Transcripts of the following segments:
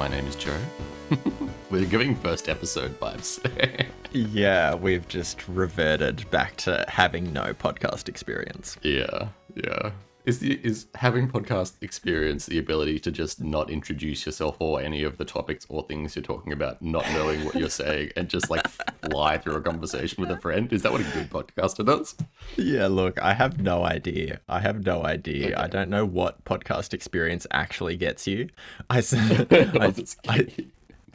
My name is Joe. We're giving first episode vibes. Yeah, we've just reverted back to having no podcast experience. yeah, yeah. Is the is having podcast experience the ability to just not introduce yourself or any of the topics or things you're talking about, not knowing what you're saying, and just like fly through a conversation with a friend? Is that what a good podcaster does? Yeah, look, I have no idea. I have no idea. I don't know what podcast experience actually gets you. I, I, I.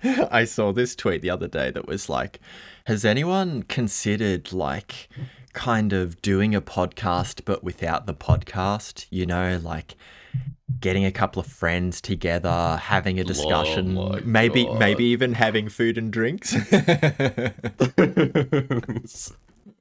I saw this tweet the other day that was like, has anyone considered like kind of doing a podcast but without the podcast? You know, like getting a couple of friends together, having a oh discussion, my maybe God. maybe even having food and drinks.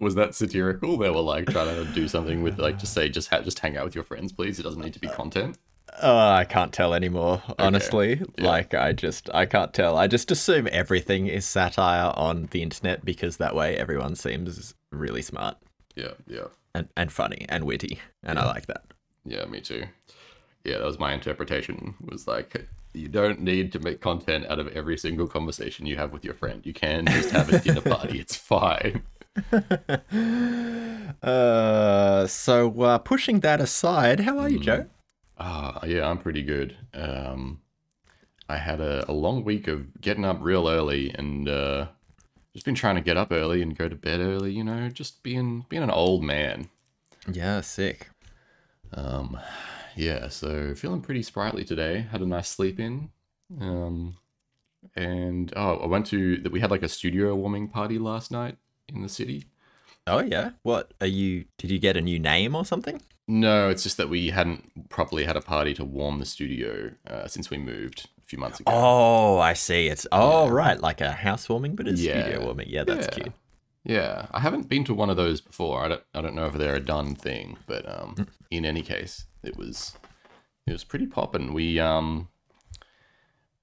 was that satirical? They were like trying to do something with like just say just ha- just hang out with your friends, please. It doesn't need to be content. Oh, I can't tell anymore, honestly. Like, I just, I can't tell. I just assume everything is satire on the internet because that way everyone seems really smart Yeah, yeah, and, and funny and witty. And I like that. yeah. Me too. Yeah, that was my interpretation. Was like you don't need to make content out of every single conversation you have with your friend. You can just have a dinner party. It's fine. Uh, so, uh, pushing that aside, how are you, Joe? Ah, yeah, I'm pretty good. Um, I had a, a long week of getting up real early and uh, just been trying to get up early and go to bed early. You know, just being being an old man. Yeah, sick. Um, yeah, so feeling pretty sprightly today. Had a nice sleep in. Um, and oh, I went to that. We had like a studio warming party last night in the city. Oh, yeah. What are you? Did you get a new name or something? No, it's just that we hadn't properly had a party to warm the studio uh, since we moved a few months ago. Oh, I see. It's, oh, right. Like a housewarming, but a Yeah. studio warming. Yeah, that's Yeah. cute. Yeah, I haven't been to one of those before. I don't, I don't know if they're a done thing, but um, in any case, it was, it was pretty poppin'. We um,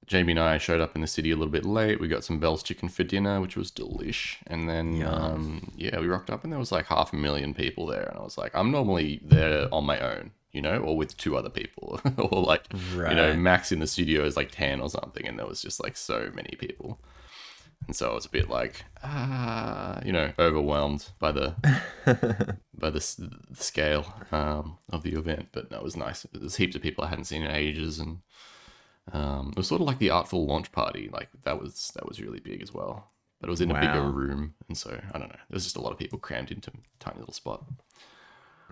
Jamie and I showed up in the city a little bit late. We got some Belles chicken for dinner, which was delish, and then um, yeah, we rocked up and there was like half a million people there, and I was like, I'm normally there on my own, you know, or with two other people, or like you know, max in the studio is like ten or something, and there was just like so many people. And so I was a bit like, ah, you know, overwhelmed by the by the, the scale um, of the event. But no, it was nice. There's heaps of people I hadn't seen in ages, and um, it was sort of like the artful launch party. Like that was that was really big as well. But it was in a bigger room, and so I don't know. There was just a lot of people crammed into a tiny little spot.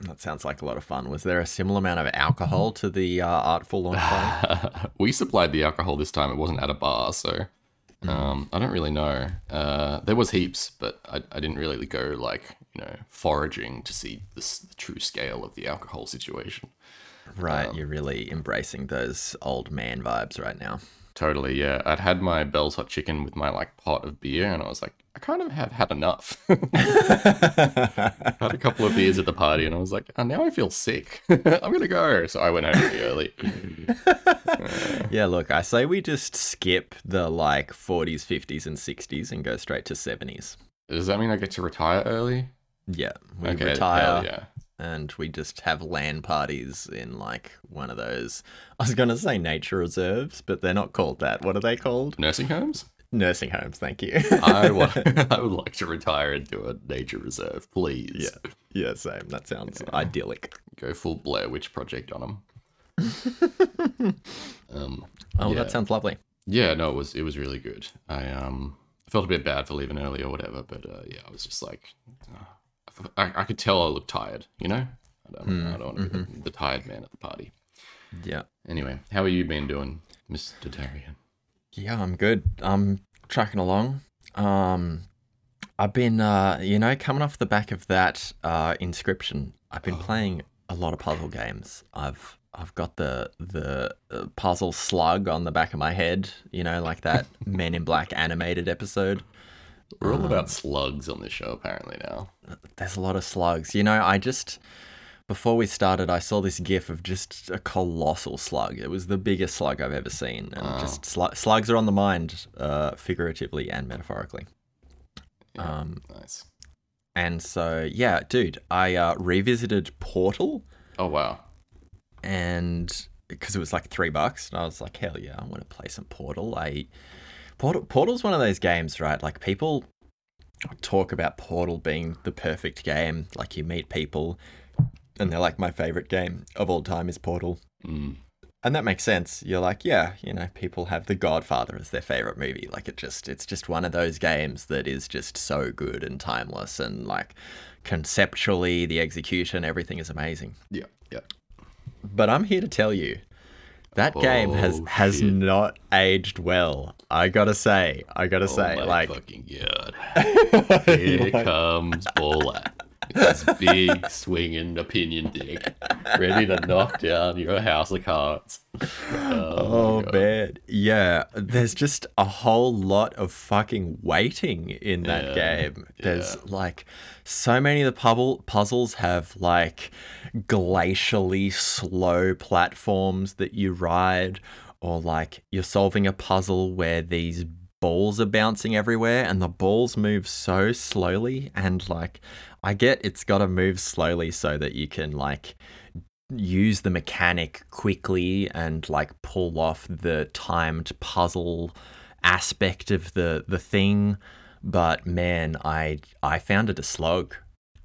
That sounds like a lot of fun. Was there a similar amount of alcohol to the uh, artful launch party? we supplied the alcohol this time. It wasn't at a bar, so um, I don't really know. Uh, there was heaps, but I, I didn't really go like you know foraging to see this, the true scale of the alcohol situation. Right, you're really embracing those old man vibes right now. Totally, yeah. I'd had my Belles hot chicken with my like pot of beer, and I was like, I kind of have had enough. had a couple of beers at the party, and I was like, oh, now I feel sick. I'm gonna go. So I went home pretty early. Yeah, look, I say we just skip the like 40s, 50s, and 60s and go straight to 70s. Does that mean I get to retire early? Yeah, we Okay, retire yeah. and we just have LAN parties in like one of those. I was going to say nature reserves, but they're not called that. What are they called? Nursing homes? Nursing homes, thank you. I want, I would like to retire into a nature reserve, please. yeah, yeah, same. That sounds idyllic. Go full Blair Witch Project on them. um, Oh, yeah. that sounds lovely. yeah, no, it was it was really good. I um felt a bit bad for leaving early or whatever, but uh, yeah, I was just like, uh, I, I could tell I looked tired. You know, I don't, I don't want to be the, the tired man at the party. Yeah. Anyway, how have you been doing, Mister Darian? Yeah, I'm good. I'm tracking along. Um, I've been, uh, you know, coming off the back of that uh, inscription. I've been playing a lot of puzzle games. I've I've got the the uh, puzzle slug on the back of my head. You know, like that Men in Black animated episode. We're all about slugs on this show apparently now. There's a lot of slugs. You know, I just before we started, I saw this GIF of just a colossal slug. It was the biggest slug I've ever seen, and just slu- slugs are on the mind, uh, figuratively and metaphorically. Um, Nice. and so, yeah, dude, I uh, revisited Portal Oh wow. and because it was like three bucks, and I was like, hell yeah, I want to play some Portal. I Portal Portal's one of those games, right? Like people talk about Portal being the perfect game. Like you meet people, and they're like, my favorite game of all time is Portal. Mm. And that makes sense. You're like, yeah, you know, people have The Godfather as their favorite movie. Like it just it's just one of those games that is just so good and timeless and like conceptually the execution, everything is amazing. Yeah. Yeah. But I'm here to tell you that game has Oh, has shit. not aged well. I gotta say, I gotta Oh say, like, fucking god. Here comes Bola. His big swinging opinion dick, ready to knock down your house of cards. oh, oh God. man, yeah. There's just a whole lot of fucking waiting in that Yeah, game. There's yeah. like so many of the puzzle puzzles have like glacially slow platforms that you ride, or like you're solving a puzzle where these balls are bouncing everywhere and the balls move so slowly and like I get it's got to move slowly so that you can like use the mechanic quickly and like pull off the timed puzzle aspect of the the thing. But man i i found it a slog.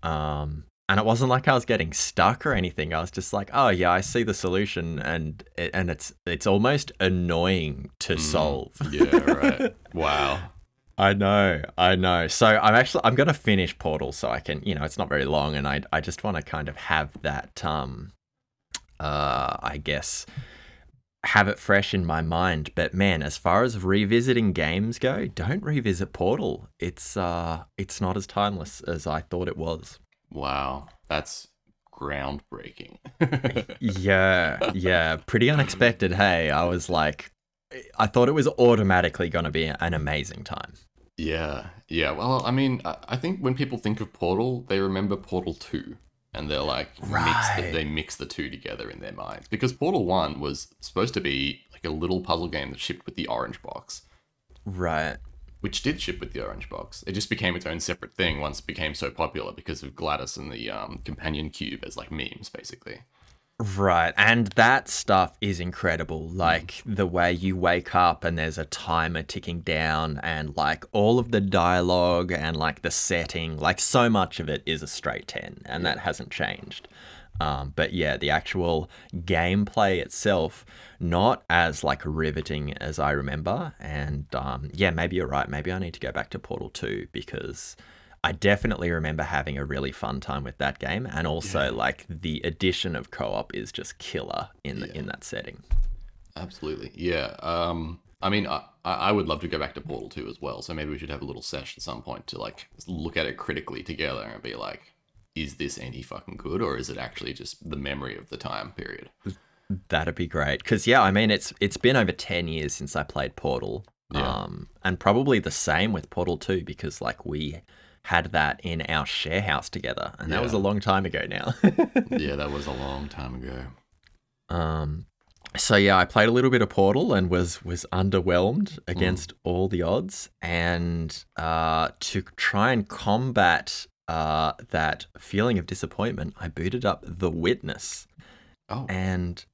Um and it wasn't like i was getting stuck or anything. I was just like oh yeah i see the solution and and it's it's almost annoying to solve. Yeah, right. Wow. I know, I know. So I'm actually I'm gonna finish Portal so I can, you know, it's not very long, and I I just want to kind of have that, um, uh, I guess, have it fresh in my mind. But man, as far as revisiting games go, don't revisit Portal. It's uh, it's not as timeless as I thought it was. Wow. That's groundbreaking. Yeah, yeah, pretty unexpected. Hey, I was like, I thought it was automatically gonna be an amazing time. yeah. Yeah. Well, I mean, I think when people think of Portal, they remember Portal 2. And they're like, mix Right. the, they mix the two together in their minds. Because Portal 1 was supposed to be like a little puzzle game that shipped with the orange box. Right. which did ship with the orange box. It just became its own separate thing once it became so popular because of GLaDOS and the um, companion cube as like memes, basically. Right. And that stuff is incredible. Like the way you wake up and there's a timer ticking down, and like all of the dialogue and like the setting, like so much of it is a straight 10, and that hasn't changed. Um, but yeah, the actual gameplay itself, not as like riveting as I remember. And um, yeah, maybe you're right. Maybe I need to go back to Portal 2 because I definitely remember having a really fun time with that game, and also like the addition of co-op is just killer in the, in that setting. Absolutely. Yeah. Um, I mean, I, I would love to go back to Portal 2 as well. So maybe we should have a little sesh at some point to like look at it critically together and be like, is this any fucking good or is it actually just the memory of the time period? That'd be great because yeah, I mean it's it's been over ten years since I played Portal, Yeah. um, and probably the same with Portal Two because like we had that in our share house together, and that was a long time ago now. yeah, that was a long time ago. Um, so yeah, I played a little bit of Portal and was was underwhelmed against all the odds. And uh, to try and combat uh, that feeling of disappointment, I booted up The Witness. Oh, And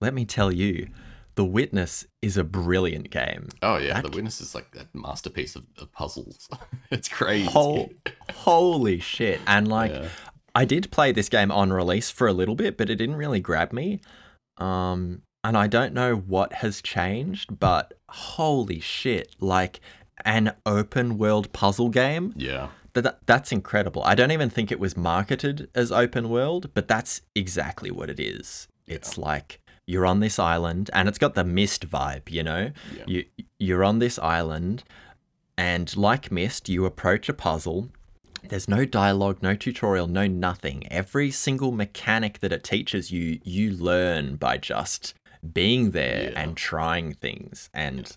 let me tell you, The Witness is a brilliant game. oh yeah, that- The Witness is like that masterpiece of, of puzzles. it's crazy. Hol- holy shit! And like, Yeah. I did play this game on release for a little bit, but it didn't really grab me. Um, and I don't know what has changed, but holy shit! Like an open world puzzle game. Yeah. That, that that's incredible. I don't even think it was marketed as open world, but that's exactly what it is. It's like you're on this island, and it's got the Myst vibe. You know, Yeah. you you're on this island, and like Myst, you approach a puzzle. There's no dialogue, no tutorial, no nothing. Every single mechanic that it teaches you, you learn by just being there Yeah. and trying things. And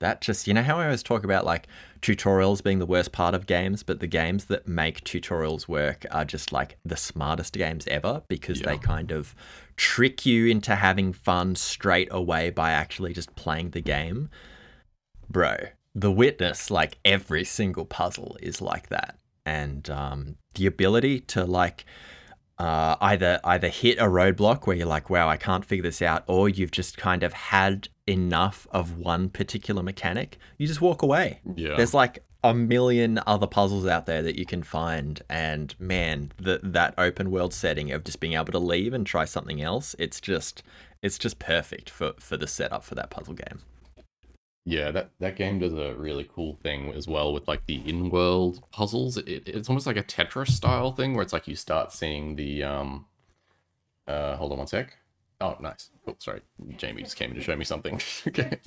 that just, you know, how I always talk about like tutorials being the worst part of games, but the games that make tutorials work are just like the smartest games ever because they kind of trick you into having fun straight away by actually just playing the game. Bro, The Witness, like every single puzzle is like that. And um, the ability to like uh, either either hit a roadblock where you're like, wow, I can't figure this out, or you've just kind of had enough of one particular mechanic, you just walk away. Yeah. There's like a million other puzzles out there that you can find, and man, the, that open world setting of just being able to leave and try something else, it's just it's just perfect for for the setup for that puzzle game. Yeah, that, that game does a really cool thing as well with like the in-world puzzles. It, it's almost like a Tetris style thing where it's like you start seeing the um uh hold on one sec. Oh, nice. Oh, sorry. Jamie just came in to show me something. okay.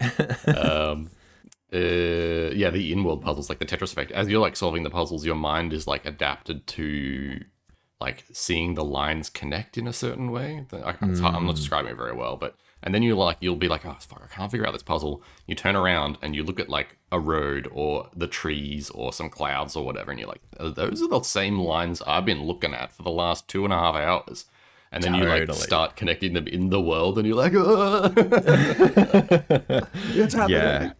um uh yeah, the in-world puzzles like the Tetris effect. As you're like solving the puzzles, your mind is like adapted to like seeing the lines connect in a certain way. I, hard- I'm not describing it very well, but and then you like you'll be like, oh fuck, I can't figure out this puzzle. You turn around and you look at like a road or the trees or some clouds or whatever, and you're like, "Uh, those are the same lines I've been looking at for the last two and a half hours. And then you like start connecting them in the world, and you're like, "Ah." it's Yeah.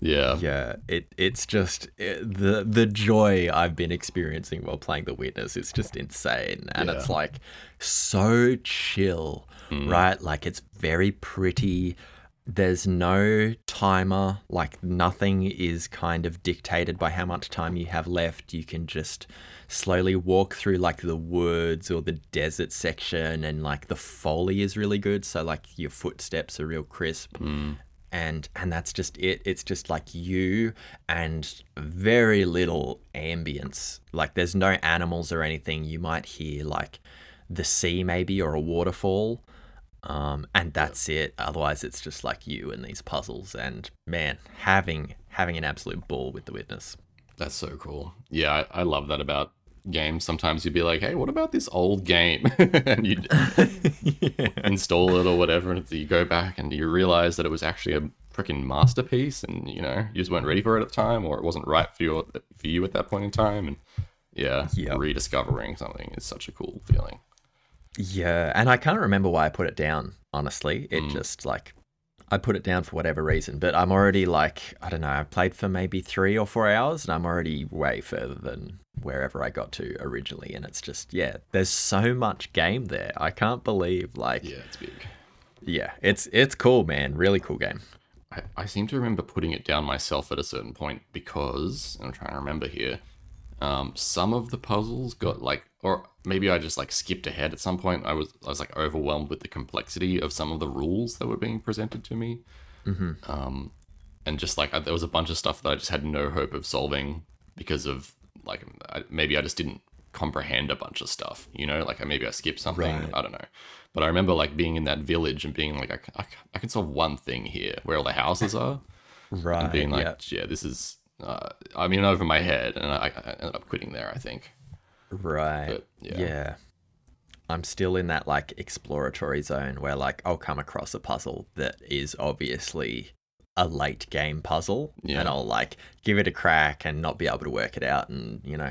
yeah, Yeah, it it's just it, the the joy I've been experiencing while playing The Witness is just insane, and it's like so chill, right? Like it's very pretty. There's no timer, like nothing is kind of dictated by how much time you have left. You can just slowly walk through like the woods or the desert section, and like the foley is really good, so like your footsteps are real crisp. And and that's just it. It's just like you and very little ambience. Like there's no animals or anything. You might hear like the sea maybe or a waterfall. Um, and that's it. Otherwise it's just like you and these puzzles. And man having having an absolute ball with the witness. That's so cool. Yeah, I, I love that about games. Sometimes you'd be like, hey, what about this old game? and you'd install it or whatever, and you go back and you realize that it was actually a freaking masterpiece, and you know you just weren't ready for it at the time, or it wasn't right for you for you at that point in time. And yeah, Yep. rediscovering something is such a cool feeling. Yeah, and I can't remember why I put it down, honestly. It mm. just like I put it down for whatever reason, but I'm already like, I don't know, I've played for maybe 3 or 4 hours and I'm already way further than wherever I got to originally and it's just yeah, there's so much game there. I can't believe like Yeah, it's big. yeah, it's it's cool, man. Really cool game. I, I seem to remember putting it down myself at a certain point because I'm trying to remember here. Um, some of the puzzles got like, or maybe I just like skipped ahead at some point. I was I was like overwhelmed with the complexity of some of the rules that were being presented to me. Um, and just like I, there was a bunch of stuff that I just had no hope of solving because of like I, maybe I just didn't comprehend a bunch of stuff. You know, like maybe I skipped something. Right. I don't know. But I remember like being in that village and being like, I can solve one thing here, where all the houses are, Right. and being like, yeah. yeah, this is. Uh, I mean, over my head, and I, I ended up quitting there. I think. Right. But, yeah. yeah. I'm still in that like exploratory zone where like I'll come across a puzzle that is obviously a late game puzzle Yeah. and I'll like give it a crack and not be able to work it out and you know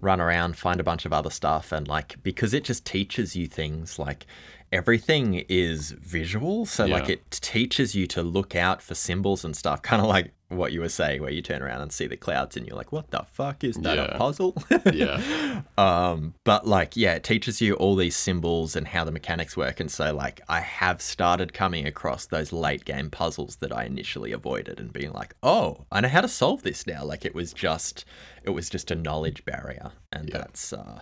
run around find a bunch of other stuff and like because it just teaches you things like everything is visual so like it teaches you to look out for symbols and stuff kind of like what you were saying where you turn around and see the clouds and you're like what the fuck is that Yeah. a puzzle Yeah. um, but like, yeah, it teaches you all these symbols and how the mechanics work. And so, like, I have started coming across those late game puzzles that I initially avoided and being like, oh, I know how to solve this now. Like, it was just, it was just a knowledge barrier, and that's, uh,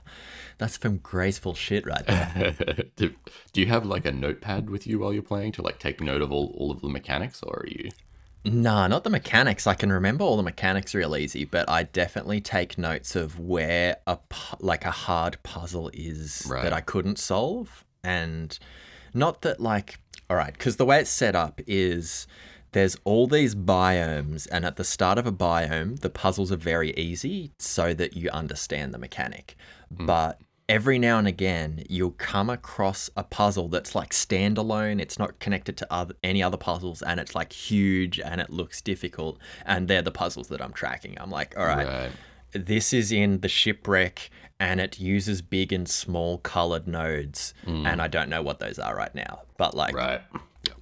that's some graceful shit right there. do, do you have like a notepad with you while you're playing to like take note of all, all of the mechanics, or are you? Nah, not the mechanics. I can remember all the mechanics real easy, but I definitely take notes of where a pu- like a hard puzzle is Right. that I couldn't solve, and not that like all right, because the way it's set up is there's all these biomes, and at the start of a biome, the puzzles are very easy so that you understand the mechanic, hmm. but every now and again you'll come across a puzzle that's like standalone it's not connected to other, any other puzzles and it's like huge and it looks difficult and they're the puzzles that i'm tracking i'm like all right Right. this is in the shipwreck and it uses big and small colored nodes and i don't know what those are right now but like Right.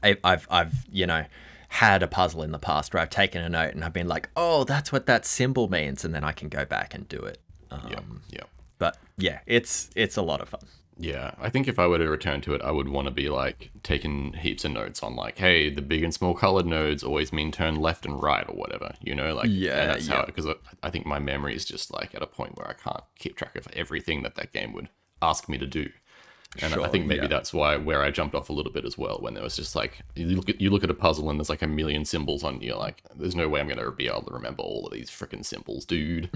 I- I've, I've, you know, had a puzzle in the past where I've taken a note and I've been like, oh, that's what that symbol means, and then I can go back and do it. Um, Yeah. Yeah. But yeah, it's it's a lot of fun. Yeah, I think if I were to return to it, I would want to be like taking heaps of notes on like, hey, the big and small colored nodes always mean turn left and right or whatever, you know, like Yeah, that's how yeah. because I, I think my memory is just like at a point where I can't keep track of everything that that game would ask me to do. And I think maybe yeah. that's why where I jumped off a little bit as well when there was just like you look at you look at a puzzle and there's like a million symbols on you like there's no way I'm gonna be able to remember all of these freaking symbols, dude.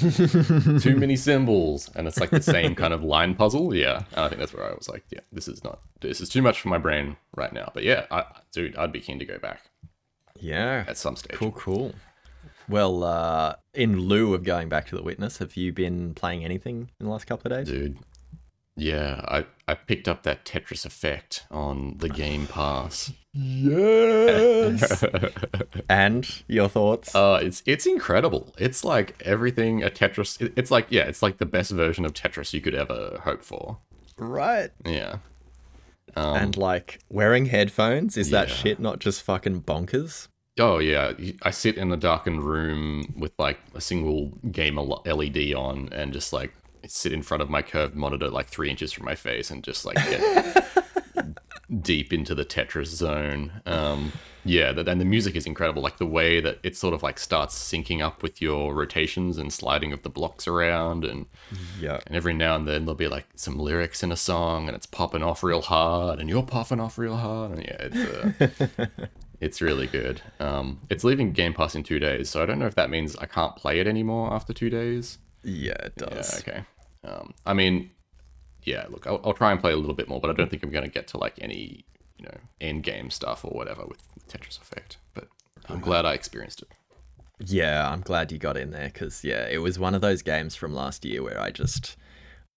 Too many symbols, and it's like the same kind of line puzzle. Yeah, and I think that's where I was like, yeah, this is not this is too much for my brain right now. But yeah, I, dude, I'd be keen to go back Yeah. at some stage. Cool, cool. Well, uh, in lieu of going back to the witness, have you been playing anything in the last couple of days? dude. Yeah, I, I picked up that Tetris effect on the Game Pass. Yes. and your thoughts? Uh, it's it's incredible. It's like everything a Tetris. it- It's like yeah, it's like the best version of Tetris you could ever hope for. right. Yeah. Um, and like wearing headphones, is that shit not just fucking bonkers? oh yeah, I sit in a darkened room with like a single game LED on, and just like sit in front of my curved monitor, like three inches from my face, and just like get deep into the Tetris zone. Um, yeah, and the music is incredible. Like the way that it sort of like starts syncing up with your rotations and sliding of the blocks around, and Yeah. and every now and then there'll be like some lyrics in a song, and it's popping off real hard, and you're popping off real hard, and yeah, it's uh, it's really good. Um, it's leaving Game Pass in two days, so I don't know if that means I can't play it anymore after two days. Yeah, it Yeah, does. okay. Um, I mean, yeah. Look, I'll, I'll try and play a little bit more, but I don't think I'm going to get to like any, you know, end game stuff or whatever with Tetris Effect. But I'm glad I experienced it. Yeah, I'm glad you got in there because yeah, it was one of those games from last year where I just,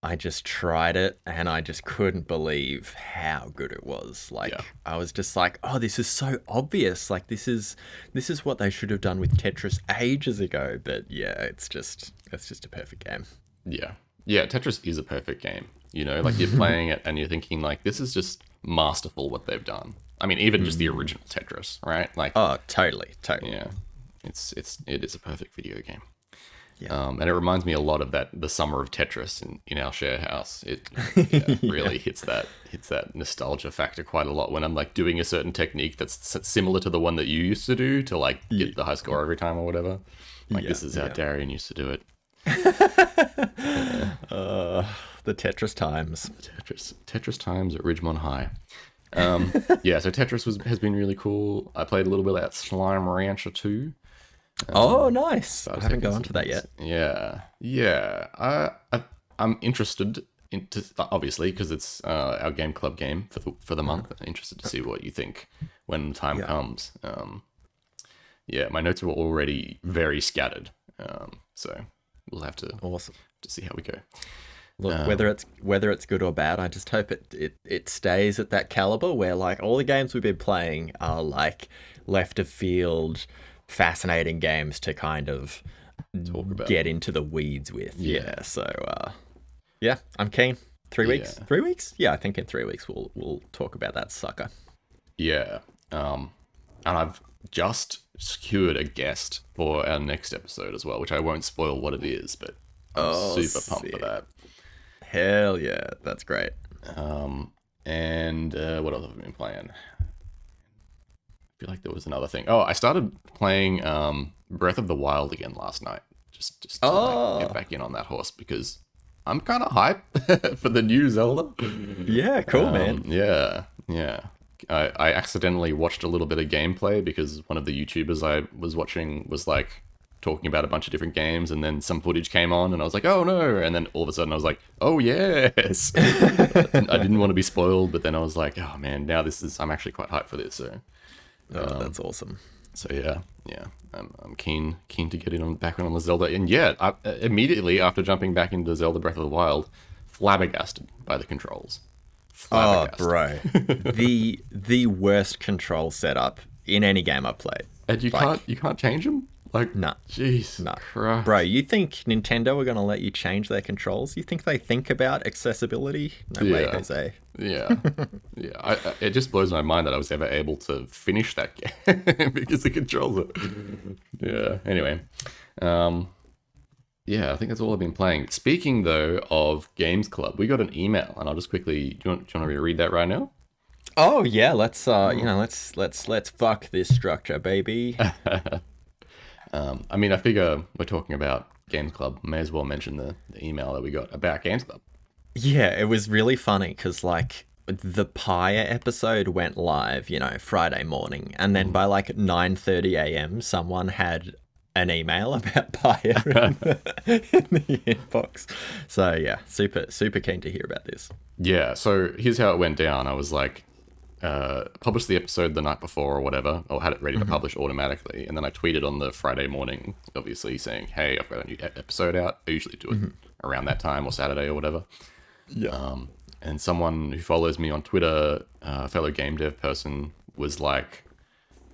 I just tried it and I just couldn't believe how good it was. Like Yeah. I was just like, oh, this is so obvious. Like this is, this is what they should have done with Tetris ages ago. But yeah, it's just, it's just a perfect game. Yeah, yeah. Tetris is a perfect game. You know, like you're playing it and you're thinking like, this is just masterful what they've done. I mean, even just the original Tetris, right? Like, Oh, totally, totally. yeah, it's it's it is a perfect video game. Yeah. Um, and it reminds me a lot of that the summer of Tetris in, in our share house. It yeah, really hits that hits that nostalgia factor quite a lot when I'm like doing a certain technique that's similar to the one that you used to do to like get the high score every time or whatever. Like this is how yeah. Darian used to do it. Uh, the Tetris times. Tetris Tetris times at Ridgemont High. Um, yeah, so Tetris was has been really cool. I played a little bit of that Slime Rancher too. oh, nice. I was haven't gone to that yet. Yeah, yeah. I, I I'm interested into obviously because it's uh, our game club game for the for the month. Interested to see what you think when the time Yeah. comes. Um, yeah, my notes were already very scattered. Um, so we'll have to Awesome. to see how we go. Look, whether it's whether it's good or bad, I just hope it, it it stays at that caliber where like all the games we've been playing are like left of field, fascinating games to kind of Talk about get into the weeds with. Yeah. Yeah. so uh, yeah, I'm keen. Three weeks. Yeah. Three weeks. Yeah, I think in three weeks we'll we'll talk about that sucker. Yeah. Um, and I've just secured a guest for our next episode as well, which I won't spoil what it is, but I'm Oh, super pumped for that. Hell yeah, that's great. Um, and uh, what else have I been playing? I feel like there was another thing. Oh, I started playing um, Breath of the Wild again last night. Just, just to Oh. like, get back in on that horse because I'm kind of hype for the new Zelda. Yeah, cool, Um, man. Yeah, yeah. I, I accidentally watched a little bit of gameplay because one of the YouTubers I was watching was like talking about a bunch of different games, and then some footage came on, and I was like, oh no! And then all of a sudden I was like, oh yes! I didn't want to be spoiled, but then I was like, oh man, now this is I'm actually quite hyped for this. So, Oh, um, that's awesome. so yeah, yeah, I'm, I'm keen keen to get in on back on the Zelda, and yeah, I, immediately after jumping back into Zelda Breath of the Wild, flabbergasted by the controls. Oh, bro, the the worst control setup in any game I've played. And you Like- can't you can't change them? Like Nah. jeez, Nah. Christ. Bro, you think Nintendo are going to let you change their controls? You think they think about accessibility? No way, Yeah. Jose. Yeah, yeah. I, I, it just blows my mind that I was ever able to finish that game because the controls. Are... yeah. Anyway, um, yeah, I think that's all I've been playing. Speaking though of Games Club, we got an email, and I'll just quickly. Do you want, do you want me to read that right now? Oh yeah, let's uh, you know, let's let's let's fuck this structure, baby. Um, I mean, I figure we're talking about Games Club. May as well mention the, the email that we got about Games Club. Yeah, it was really funny because like the Pyre episode went live, you know, Friday morning, and then by like nine thirty a.m., someone had an email about Pyre in the, in the inbox. So yeah, super super keen to hear about this. Yeah, so here's how it went down. I was like, uh, published the episode the night before or whatever, or had it ready to publish automatically, and then I tweeted on the Friday morning, obviously saying, "Hey, I've got a new episode out." I usually do it around that time or Saturday or whatever. Yeah. Um, and someone who follows me on Twitter, uh, a fellow game dev person, was like,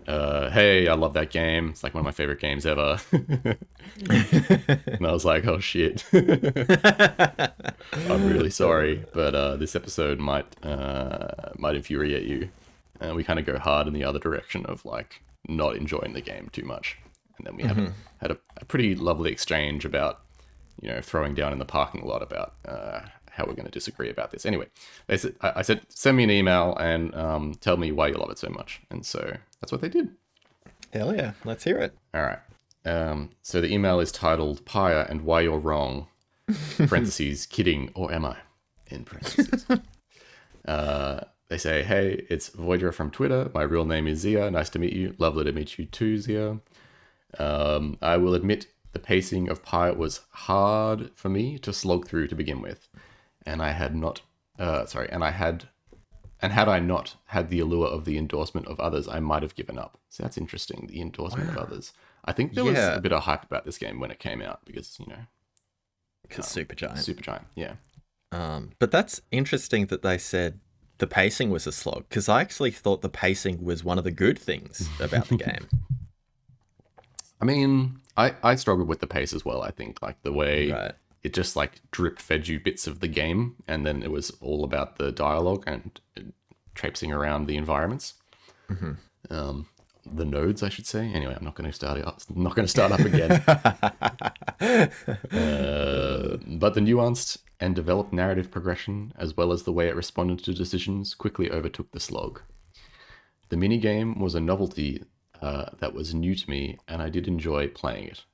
uh, "Hey, I love that game. It's like one of my favorite games ever." and I was like, "Oh shit." I'm really sorry, but uh, this episode might uh, might infuriate you. And we kind of go hard in the other direction of like not enjoying the game too much, and then we had a, had a, a pretty lovely exchange about you know throwing down in the parking lot about uh, how we're going to disagree about this. Anyway, they said I, I said send me an email and um, tell me why you love it so much, and so that's what they did. Hell yeah, let's hear it. All right. Um, so the email is titled "Pyre and Why You're Wrong." parentheses kidding or am I? In parentheses. uh, they say, "Hey, it's Voyager from Twitter. My real name is Zia. Nice to meet you. Lovely to meet you too, Zia. Um, I will admit the pacing of Pyre was hard for me to slog through to begin with, and I had not. Uh, sorry, and I had." And had I not had the allure of the endorsement of others, I might have given up. So that's interesting. The endorsement of others. I think there was a bit of hype about this game when it came out because you know Because Supergiant. super giant, Yeah. Um, but that's interesting that they said the pacing was a slog because I actually thought the pacing was one of the good things about the game. I mean, I I struggled with the pace as well. I think like the way Right. It just like drip fed you bits of the game, and then it was all about the dialogue and uh, traipsing around the environments. Um, the nodes, I should say. Anyway, I'm not going to start it. Up, not going to start up again. Uh, but the nuanced and developed narrative progression, as well as the way it responded to decisions, quickly overtook the slog. The minigame was a novelty uh, that was new to me, and I did enjoy playing it.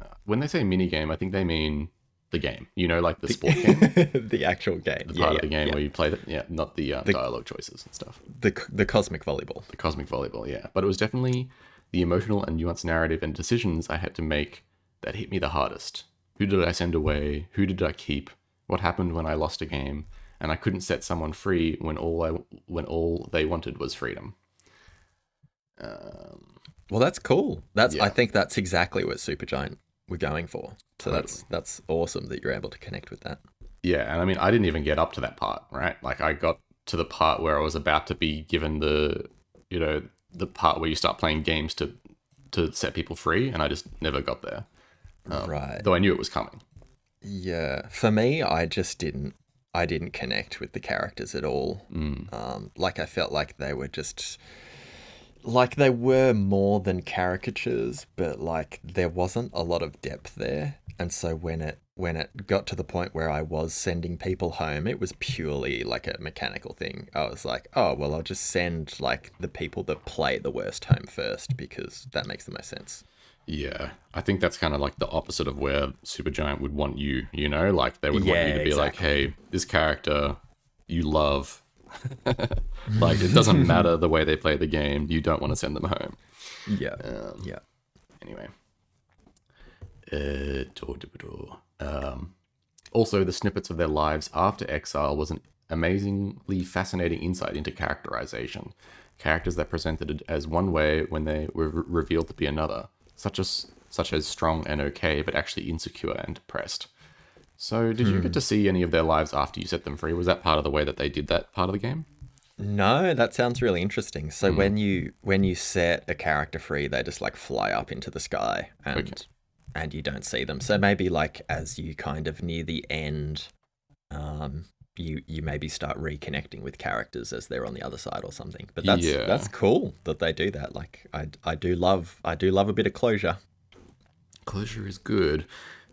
Uh, when they say minigame, I think they mean the game. You know, like the sport game, the actual game. the yeah, part yeah, of the game yeah. where you play it. Yeah, not the, uh, dialogue choices and stuff. The, the cosmic volleyball. The cosmic volleyball, yeah. But it was definitely the emotional and nuanced narrative and decisions I had to make that hit me the hardest. Who did I send away? Who did I keep? What happened when I lost a game? And I couldn't set someone free when all I when all they wanted was freedom. Um, Well, that's cool. That's I think that's exactly what Supergiant were going for. So that's that's awesome that you're able to connect with that. yeah, and I mean, I didn't even get up to that part, right? Like, I got to the part where I was about to be given the, you know, the part where you start playing games to to set people free, and I just never got there. right. Though I knew it was coming. Yeah. For me, I just didn't I didn't connect with the characters at all. Um, like I felt like they were just like they were more than caricatures, but like there wasn't a lot of depth there. And so when it when it got to the point where I was sending people home, it was purely like a mechanical thing. I was like, oh well, I'll just send like the people that play the worst home first because that makes the most sense. Yeah, I think that's kind of like the opposite of where Supergiant would want you. You know, like they would want you to be like, "Hey, this character you love." like it doesn't matter the way they play the game. You don't want to send them home. Yeah. yeah. Anyway. Uh. Um, also, the snippets of their lives after exile was an amazingly fascinating insight into characterization. Characters that presented it as one way when they were re- revealed to be another, such as such as strong and okay, but actually insecure and depressed. So, did you get to see any of their lives after you set them free? Was that part of the way that they did that part of the game? No, that sounds really interesting. So when you when you set a character free, they just like fly up into the sky and Okay. and you don't see them. So maybe like as you kind of near the end, um, you you maybe start reconnecting with characters as they're on the other side or something. But that's Yeah. that's cool that they do that. Like I I do love I do love a bit of closure. Closure is good.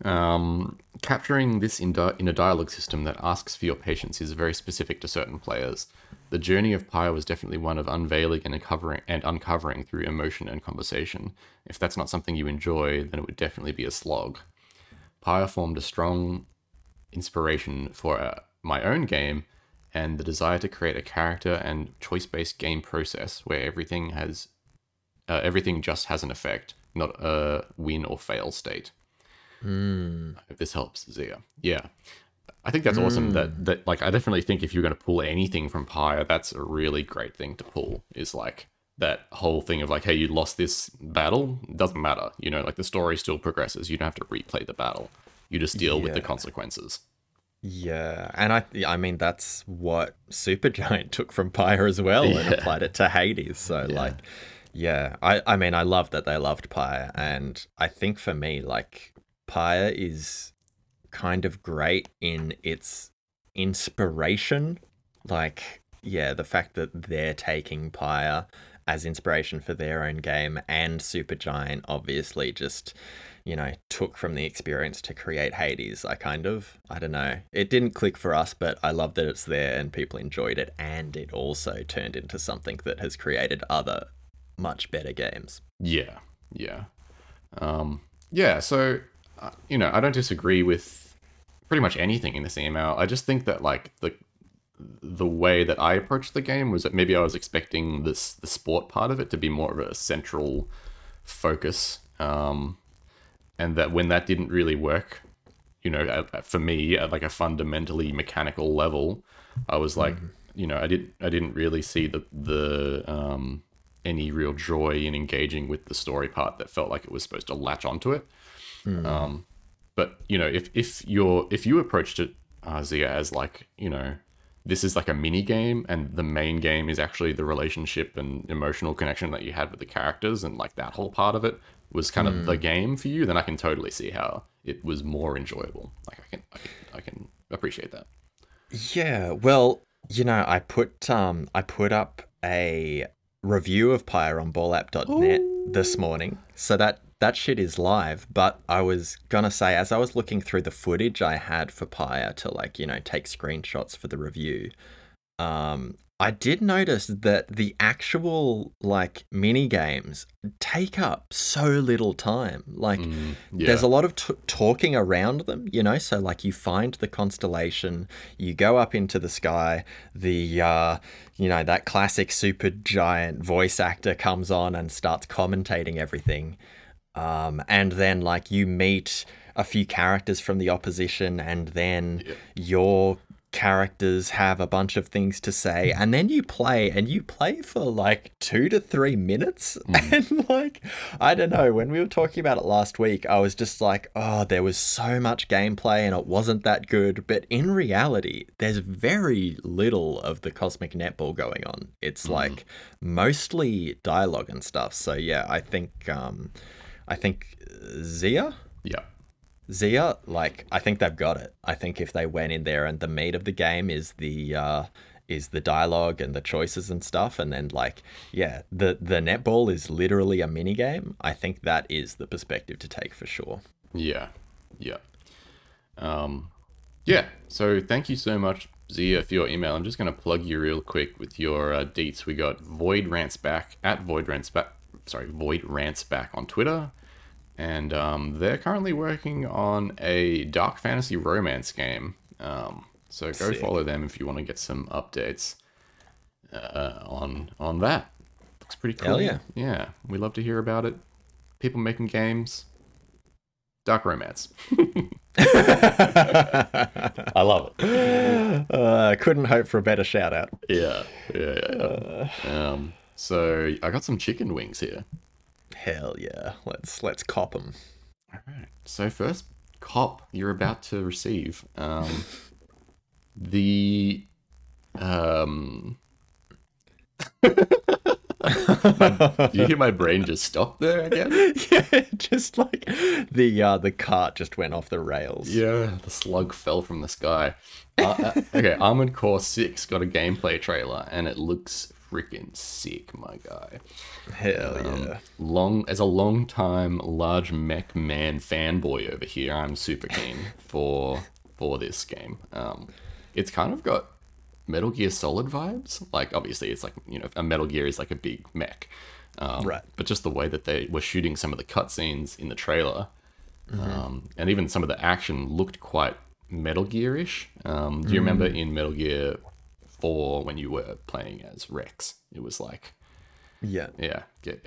Um, capturing this in, di- in a dialogue system that asks for your patience is very specific to certain players. The journey of Pyre was definitely one of unveiling and uncovering and uncovering through emotion and conversation. If that's not something you enjoy, then it would definitely be a slog. Pyre formed a strong inspiration for uh, my own game and the desire to create a character and choice-based game process where everything has uh, everything just has an effect, not a win or fail state. Mm. If this helps, Zia. Yeah. I think that's awesome that mm. that like I definitely think if you're going to pull anything from Pyre, that's a really great thing to pull is like that whole thing of like hey you lost this battle it doesn't matter you know like the story still progresses. You don't have to replay the battle. You just deal with the consequences. Yeah, and I I mean that's what Supergiant took from Pyre as well and applied it to Hades. So like, yeah, I I mean I love that they loved Pyre, and I think for me like Pyre is kind of great in its inspiration. Like, yeah, the fact that they're taking Pyre as inspiration for their own game, and Supergiant obviously just you know, took from the experience to create Hades. I kind of, I don't know. It didn't click for us, but I love that it's there and people enjoyed it. And it also turned into something that has created other much better games. Yeah, yeah, um, yeah. So, you know, I don't disagree with pretty much anything in this email. I just think that like the the way that I approached the game was that maybe I was expecting this the sport part of it to be more of a central focus, um, and that when that didn't really work, you know, for me at like a fundamentally mechanical level, I was like, you know, I didn't I didn't really see the the um, any real joy in engaging with the story part that felt like it was supposed to latch onto it. Um, but you know, if if you're if you approached it, uh, Zia, as like you know, this is like a mini game, and the main game is actually the relationship and emotional connection that you had with the characters, and like that whole part of it was kind of the game for you, then I can totally see how it was more enjoyable. Like I can I can, I can appreciate that. Yeah, well, you know, I put um I put up a review of Pyre on ballapp.net this morning. So that that shit is live, but I was gonna say as I was looking through the footage I had for Pyre to like, you know, take screenshots for the review, um I did notice that the actual like mini games take up so little time. Like yeah. there's a lot of t- talking around them, you know. So like you find the constellation, you go up into the sky. The uh, you know that classic Supergiant voice actor comes on and starts commentating everything, um, and then like you meet a few characters from the opposition, and then your characters have a bunch of things to say and then you play and you play for like two to three minutes? And like i don't know when we were talking about it last week i was just like oh there was so much gameplay and it wasn't that good. But in reality there's very little of the cosmic netball going on. It's like mostly dialogue and stuff. So yeah i think um i think zia yeah. Zia, like I think they've got it. I think if they went in there and the meat of the game is the uh is the dialogue and the choices and stuff and then like yeah, the the netball is literally a mini game. I think that is the perspective to take for sure. Yeah, yeah, um, yeah. So thank you so much, Zia, for your email. I'm just gonna plug you real quick with your uh, deets. We got Void Rants back at Void Rants back. Sorry, Void Rants back on Twitter, and um, they're currently working on a dark fantasy romance game. Um, so go Sick. follow them if you want to get some updates uh, on on that. Looks pretty cool. Hell yeah. Yeah, we love to hear about it. People making games. Dark romance. I love it. Uh, couldn't hope for a better shout out. Yeah, yeah, yeah. yeah. Um, so I got some chicken wings here. Hell yeah. Let's let's cop them. All right. So first cop you're about to receive um, the um. Do you hear my brain just stop there again? yeah, just like the uh the cart just went off the rails. Yeah, the slug fell from the sky. Uh, uh, okay, Armored Core 6 got a gameplay trailer and it looks freaking sick, my guy. Hell Um, yeah. long as a long time large mech man fanboy over here, I'm super keen for for this game. Um, it's kind of got Metal Gear Solid vibes. Like obviously, it's like you know, a Metal Gear is like a big mech, um, Right. But just the way that they were shooting some of the cutscenes in the trailer, um, and even some of the action looked quite Metal Gear-ish. Um, do you remember in Metal Gear Four when you were playing as Rex? It was like Yeah. yeah,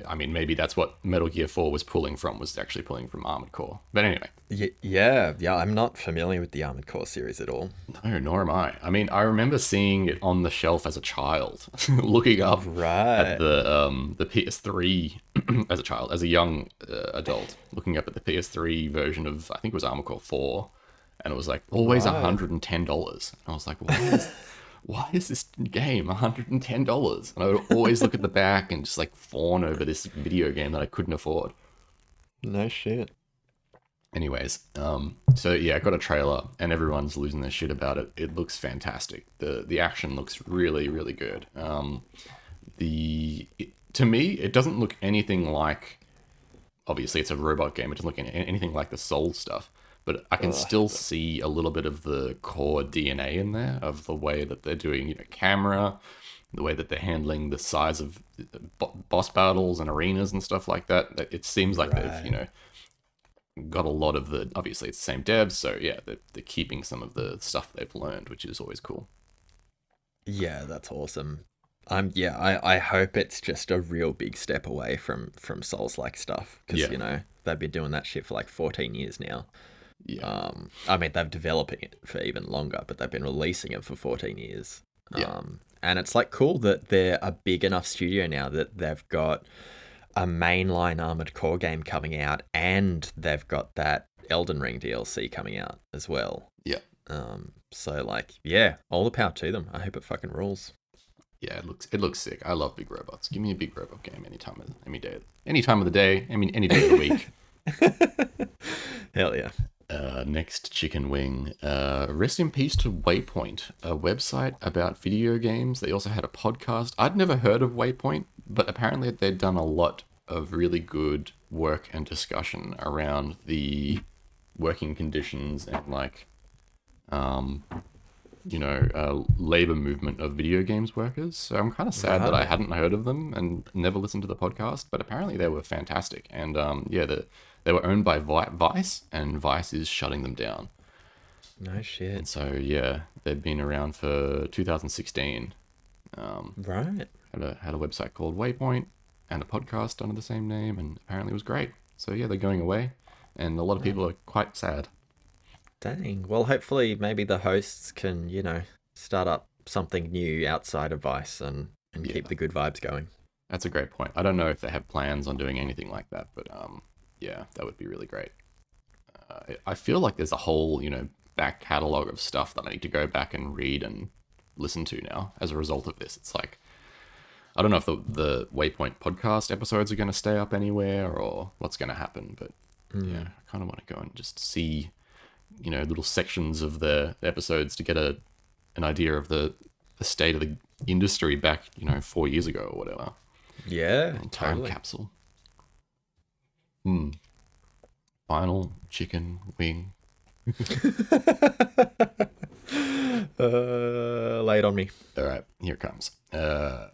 I mean, maybe that's what Metal Gear 4 was pulling from, was actually pulling from Armored Core. But anyway, Y- yeah. Yeah. I'm not familiar with the Armored Core series at all. no, nor am I. I mean, I remember seeing it on the shelf as a child, looking up Right. at the um, the PS3 as a child, as a young uh, adult, looking up at the PS3 version of, I think it was Armored Core 4, and it was like always Right. $110. And I was like, why is, why is this game $110? And I would always look at the back and just like fawn over this video game that I couldn't afford. No shit. Anyways, um, so yeah, I got a trailer and everyone's losing their shit about it. It looks fantastic. the The action looks really, really good. Um, the it, to me, it doesn't look anything like. Obviously, it's a robot game. It doesn't look any, anything like the Soul stuff, but I can still see a little bit of the core DNA in there of the way that they're doing, you know, camera, the way that they're handling the size of uh, boss battles and arenas and stuff like that. It seems like they've, you know, got a lot of the obviously it's the same devs so yeah they're, they're keeping some of the stuff they've learned which is always cool Yeah, that's awesome. I'm yeah, I, I hope it's just a real big step away from from Souls like stuff because Yeah. you know they've been doing that shit for like 14 years now. Yeah Um, I mean they've developing it for even longer, but they've been releasing it for 14 years. Yeah. Um, and it's like cool that they're a big enough studio now that they've got a mainline Armored Core game coming out, and they've got that Elden Ring DLC coming out as well. yeah Um, so like yeah, all the power to them. I hope it fucking rules. yeah it looks it looks sick i love big robots give me a big robot game anytime of any day any time of the day i mean any day of the week Hell yeah. Uh, next chicken wing. Uh, rest in peace to Waypoint, a website about video games. They also had a podcast. I'd never heard of Waypoint, but apparently they'd done a lot of really good work and discussion around the working conditions and like, um, you know, uh, labor movement of video games workers. So I'm kind of sad that I hadn't heard of them and never listened to the podcast, but apparently they were fantastic. And um, yeah, the, they were owned by Vi- Vice, and Vice is shutting them down. No shit. And so yeah, they've been around for 2016. Um, Right. had a had a website called Waypoint and a podcast under the same name, and apparently it was great. So yeah, they're going away, and a lot of people are quite sad. Dang. Well, hopefully, maybe the hosts can, you know, start up something new outside of Vice and, and Yeah. keep the good vibes going. That's a great point. I don't know if they have plans on doing anything like that, but um, yeah, that would be really great. Uh, I- I feel like there's a whole, you know, back catalog of stuff that I need to go back and read and listen to now as a result of this. It's like, I don't know if the, the Waypoint podcast episodes are going to stay up anywhere or what's going to happen, but yeah, I kind of want to go and just see, you know, little sections of the episodes to get a an idea of the the state of the industry back, you know, four years ago or whatever Yeah, time totally. capsule. Hmm. Final chicken wing. uh, lay it on me. All right, here it comes. Uh,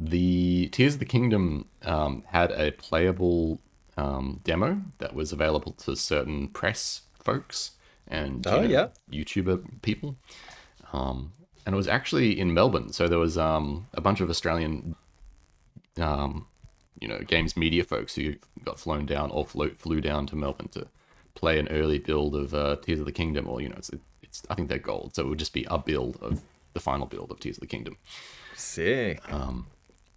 the Tears of the Kingdom um, had a playable um, demo that was available to certain press folks and you Oh, know, yeah. YouTuber people. Um, and it was actually in Melbourne, so there was um, a bunch of Australian, um, you know, games media folks who got flown down or flew, flew down to Melbourne to play an early build of uh, Tears of the Kingdom, or you know, it's, it's I think they're gold, so it would just be a build of the final build of Tears of the Kingdom Sick.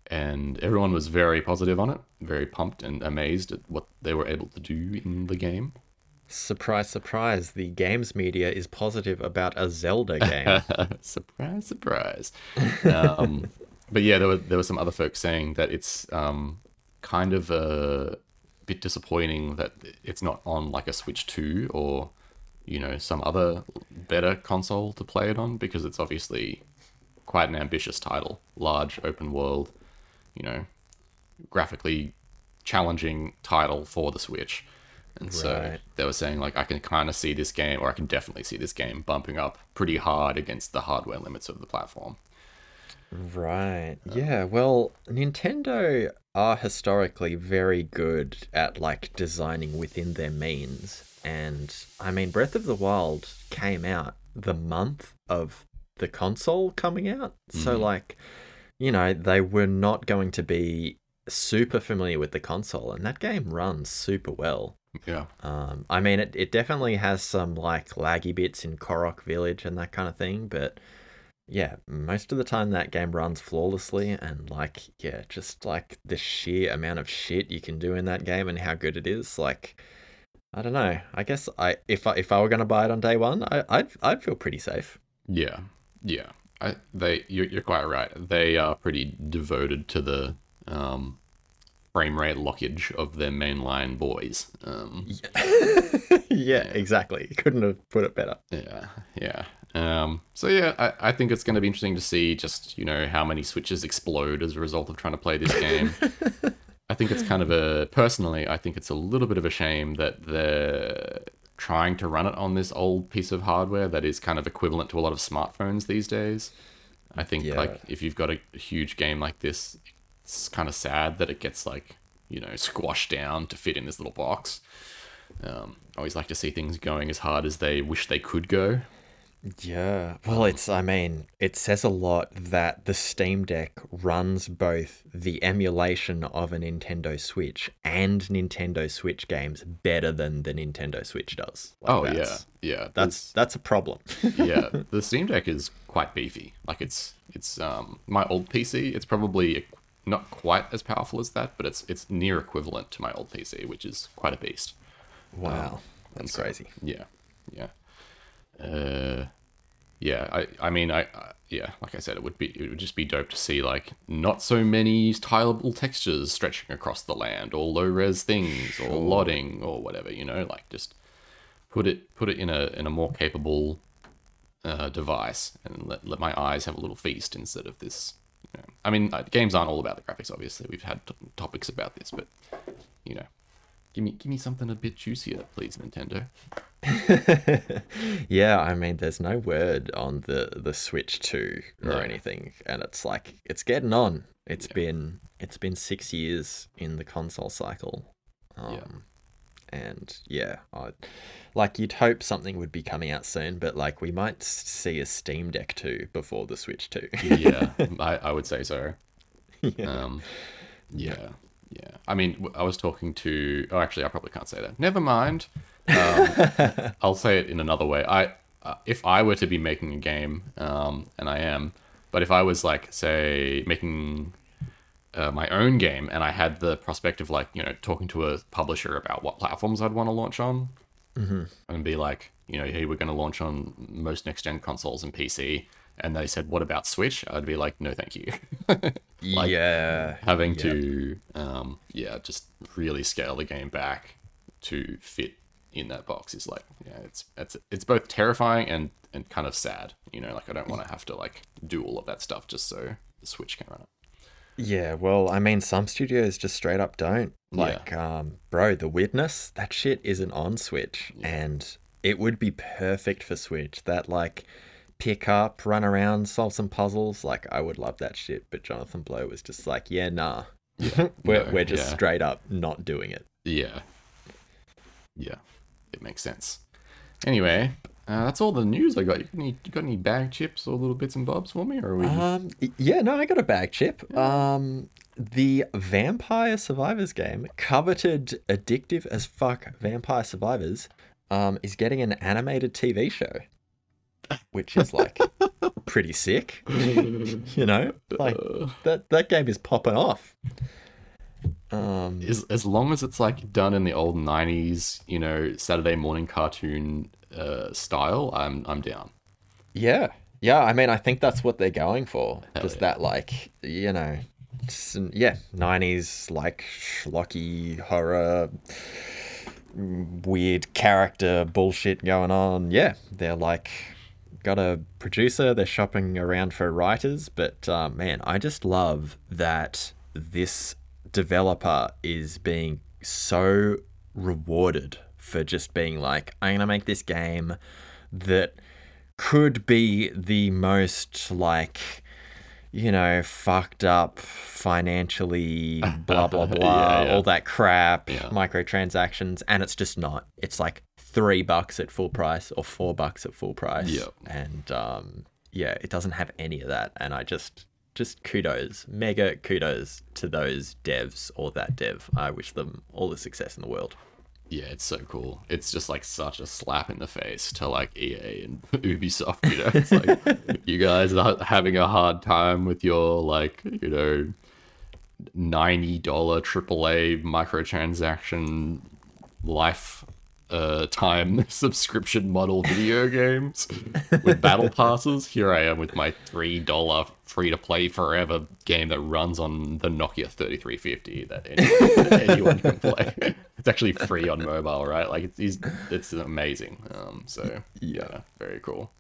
and everyone was very positive on it, very pumped and amazed at what they were able to do in the game. Surprise, surprise. The games media is positive about a Zelda game. surprise, surprise. Um, but yeah, there were there were some other folks saying that it's um, kind of a bit disappointing that it's not on like a Switch Two or you know some other better console to play it on because it's obviously quite an ambitious title, large open world, you know, graphically challenging title for the Switch. And so Right. they were saying like I can kind of see this game, or I can definitely see this game bumping up pretty hard against the hardware limits of the platform. Right. Uh, yeah. Well, Nintendo are historically very good at like designing within their means. And I mean, Breath of the Wild came out the month of the console coming out. So, mm-hmm. like, you know, they were not going to be super familiar with the console. And that game runs super well. Yeah, Um, I mean, it, it definitely has some like laggy bits in Korok Village and that kind of thing, but yeah, most of the time that game runs flawlessly and like, yeah, just like the sheer amount of shit you can do in that game and how good it is, like, I don't know. I guess I if I if I were gonna buy it on day one, I, I'd I'd feel pretty safe. yeah, yeah. I they you're, you're quite right. They are pretty devoted to the um, frame rate lockage of their mainline boys. Um, yeah, exactly. Couldn't have put it better. Yeah, yeah. Um, so yeah, I, I think it's going to be interesting to see just you know how many switches explode as a result of trying to play this game. I think it's kind of a personally, I think it's a little bit of a shame that they're trying to run it on this old piece of hardware that is kind of equivalent to a lot of smartphones these days. I think Yeah. like if you've got a huge game like this, it's kind of sad that it gets like you know squashed down to fit in this little box. Um, I always like to see things going as hard as they wish they could go. Yeah. Well, it's, I mean, it says a lot that the Steam Deck runs both the emulation of a Nintendo Switch and Nintendo Switch games better than the Nintendo Switch does. Like, Oh yeah, yeah. That's that's a problem. yeah. The Steam Deck is quite beefy. Like it's it's um my old PC. It's probably not quite as powerful as that, but it's it's near equivalent to my old PC, which is quite a beast. wow. That's so- crazy. Yeah, yeah, uh, yeah. I I mean I, I yeah, like I said, it would be it would just be dope to see like not so many tileable textures stretching across the land, or low res things, or lotting, or whatever. You know, like just put it put it in a in a more capable uh, device and let, let my eyes have a little feast instead of this. Know. I mean, uh, games aren't all about the graphics. Obviously, we've had t- topics about this, but you know, give me give me something a bit juicier, please, Nintendo. yeah, I mean, there's no word on the the Switch 2 or No. anything, and it's like it's getting on. It's been it's been six years in the console cycle, um, Yeah. And yeah, I, like you'd hope something would be coming out soon, but like we might see a Steam Deck 2 before the Switch 2. yeah, I, I would say so. yeah. Um, yeah, yeah. I mean, I was talking to. Oh, actually, I probably can't say that. Never mind. Um, I'll say it in another way. I, uh, if I were to be making a game, um, and I am, but if I was like, say, making uh, my own game, and I had the prospect of like, you know, talking to a publisher about what platforms I'd want to launch on, and be like, you know, hey, we're going to launch on most next gen consoles and PC. And they said, what about Switch? I'd be like, no, thank you. like, yeah, having yeah. to um yeah just really scale the game back to fit in that box is like yeah it's it's it's both terrifying and and kind of sad you know like i don't want to have to like do all of that stuff just so the switch can run it Yeah, well, I mean, some studios just straight up don't. Like, um, bro, The Witness, that shit isn't on Switch, and it would be perfect for Switch. That like pick up, run around, solve some puzzles. Like, I would love that shit. But Jonathan Blow was just like, yeah, nah, we're No, we're just yeah. straight up not doing it. yeah yeah it makes sense anyway uh, that's all the news i got you got any you got any bag chips or little bits and bobs for me or are we Um, yeah, no, I got a bag chip. Um, the Vampire Survivors game, coveted, addictive as fuck Vampire Survivors, um, is getting an animated TV show, which is like pretty sick. you know, like that that game is popping off. Um, as, as long as it's like done in the old 90s you know saturday morning cartoon uh, style i'm i'm down Yeah. Yeah, I mean, I think that's what they're going for. Hell Just yeah. that, like, you know, yeah, 90s, like, schlocky horror, weird character bullshit going on. Yeah, they're, like, got a producer. They're shopping around for writers, but uh, man, I just love that this developer is being so rewarded for just being like, I'm gonna make this game that could be the most like you know, fucked up financially, blah, blah, blah, Yeah, yeah. all that crap, Yeah. microtransactions. And it's just not. It's like three bucks at full price or four bucks at full price. Yep. And um, yeah, it doesn't have any of that. And I just, just kudos, mega kudos to those devs or that dev. I wish them all the success in the world. Yeah, it's so cool. It's just like such a slap in the face to like EA and Ubisoft. You know, it's like you guys are having a hard time with your like you know ninety dollar AAA microtransaction life uh time subscription model video games with battle passes. Here I am with my three dollar free to play forever game that runs on the Nokia thirty three fifty that anyone, anyone can play. It's actually free on mobile, right? Like it's it's, it's amazing. Um, so yeah, very cool.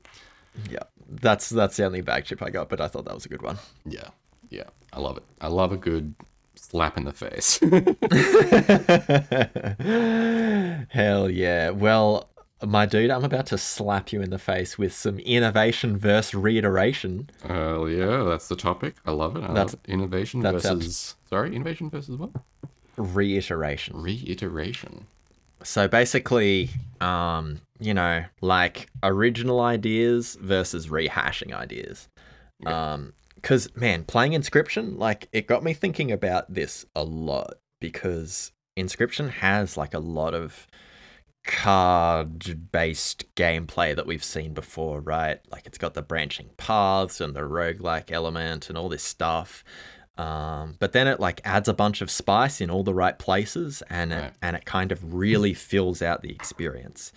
Yeah. That's, that's the only bag chip I got, but I thought that was a good one. Yeah, yeah, I love it. I love a good slap in the face. Hell yeah. Well, my dude, I'm about to slap you in the face with some innovation versus reiteration. Hell yeah, that's the topic. I love it. I That's- love it. Innovation that versus sorry, innovation versus what? Reiteration. Reiteration. So basically, um, you know, like original ideas versus rehashing ideas. Um, cuz man, playing Inscription, like it got me thinking about this a lot because Inscription has like a lot of card based gameplay that we've seen before, right? Like it's got the branching paths and the roguelike element and all this stuff. Um, but then it like adds a bunch of spice in all the right places and it, and it kind of really fills out the experience.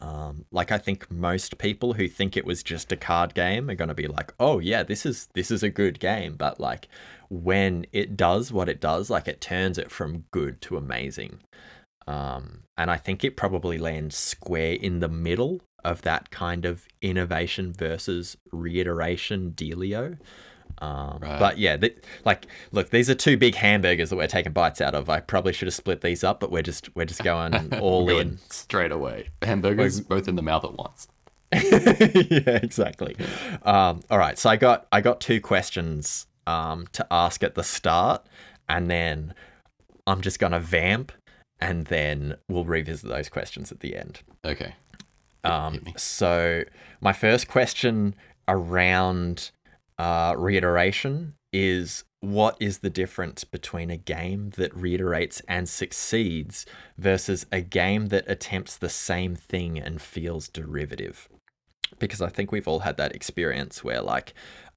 Um, like I think most people who think it was just a card game are going to be like, "Oh yeah, this is this is a good game." But like when it does what it does, like it turns it from good to amazing. Um, and I think it probably lands square in the middle of that kind of innovation versus reiteration dealio. Um, Right. But yeah, th- like, look, these are two big hamburgers that we're taking bites out of. I probably should have split these up, but we're just we're just going all in. straight away. Hamburgers both in the mouth at once. yeah, exactly. Um, all right, so I got I got two questions um, to ask at the start, and then I'm just gonna vamp, and then we'll revisit those questions at the end. Okay. Um, so my first question around uh, reiteration is what is the difference between a game that reiterates and succeeds versus a game that attempts the same thing and feels derivative? Because I think we've all had that experience where like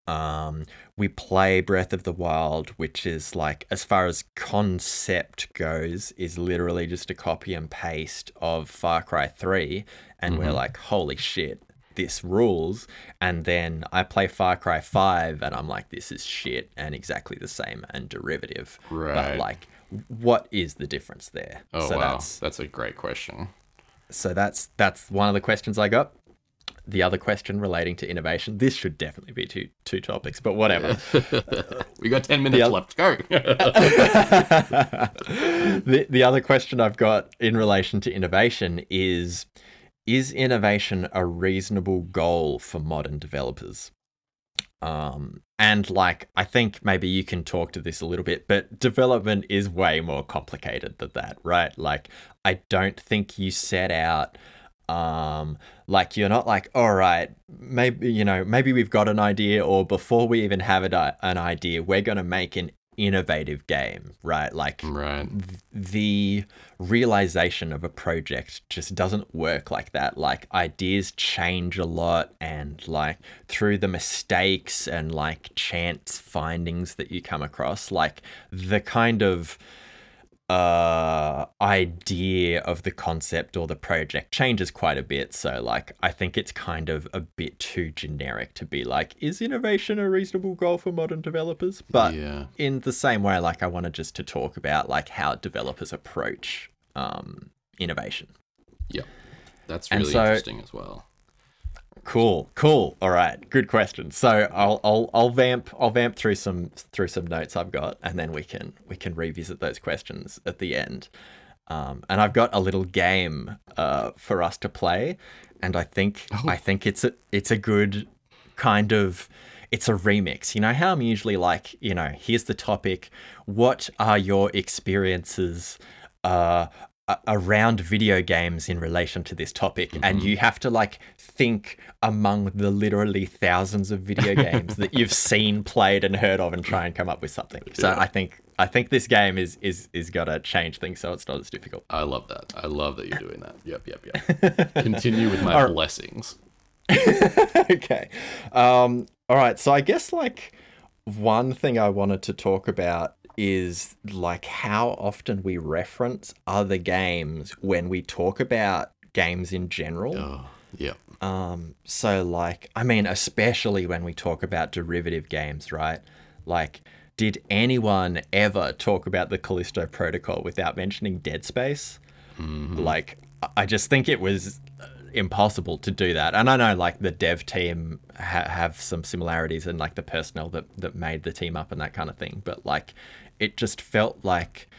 um, we play Breath of the Wild, which is like, as far as concept goes, is literally just a copy and paste of Far Cry 3. And we're like, holy shit, this rules. And then I play Far Cry 5 and I'm like, this is shit and exactly the same and derivative. But Right. like, what is the difference there? Oh so wow, that's that's a great question. so that's that's one of the questions I got. The other question relating to innovation. This should definitely be two two topics, but whatever. we got ten minutes oth- left. Go. the the other question I've got in relation to innovation is is innovation a reasonable goal for modern developers? Um, and like I think maybe you can talk to this a little bit, but development is way more complicated than that, right? Like I don't think you set out um like you're not like all right maybe you know maybe we've got an idea or before we even have it, uh, an idea we're going to make an innovative game right like right. the realization of a project just doesn't work like that. Like ideas change a lot and like through the mistakes and like chance findings that you come across, like the kind of uh idea of the concept or the project changes quite a bit so like i think it's kind of a bit too generic to be like is innovation a reasonable goal for modern developers but yeah. in the same way like i wanted just to talk about like how developers approach um, innovation Yeah, That's really so- interesting as well. Cool, cool. All right, good question. So I'll I'll I'll vamp I'll vamp through some through some notes I've got, and then we can we can revisit those questions at the end. Um, and I've got a little game uh, for us to play, and I think I think it's a it's a good kind of it's a remix. You know how I'm usually like, you know, here's the topic. What are your experiences uh, a- around video games in relation to this topic? And you have to like think among the literally thousands of video games that you've seen, played, and heard of, and try and come up with something. So Yeah. I think I think this game is is is gonna change things, so it's not as difficult. I love that. I love that you're doing that. Yep, yep, yep. Continue with my blessings. okay. Um, all right. So I guess like one thing I wanted to talk about is like how often we reference other games when we talk about games in general. Oh, yep. Um, so like, I mean, especially when we talk about derivative games, right? Like, did anyone ever talk about the Callisto Protocol without mentioning Dead Space? Like, I- just think it was impossible to do that. And I know, like, the dev team ha- have some similarities and like the personnel that that made the team up and that kind of thing. But like, it just felt like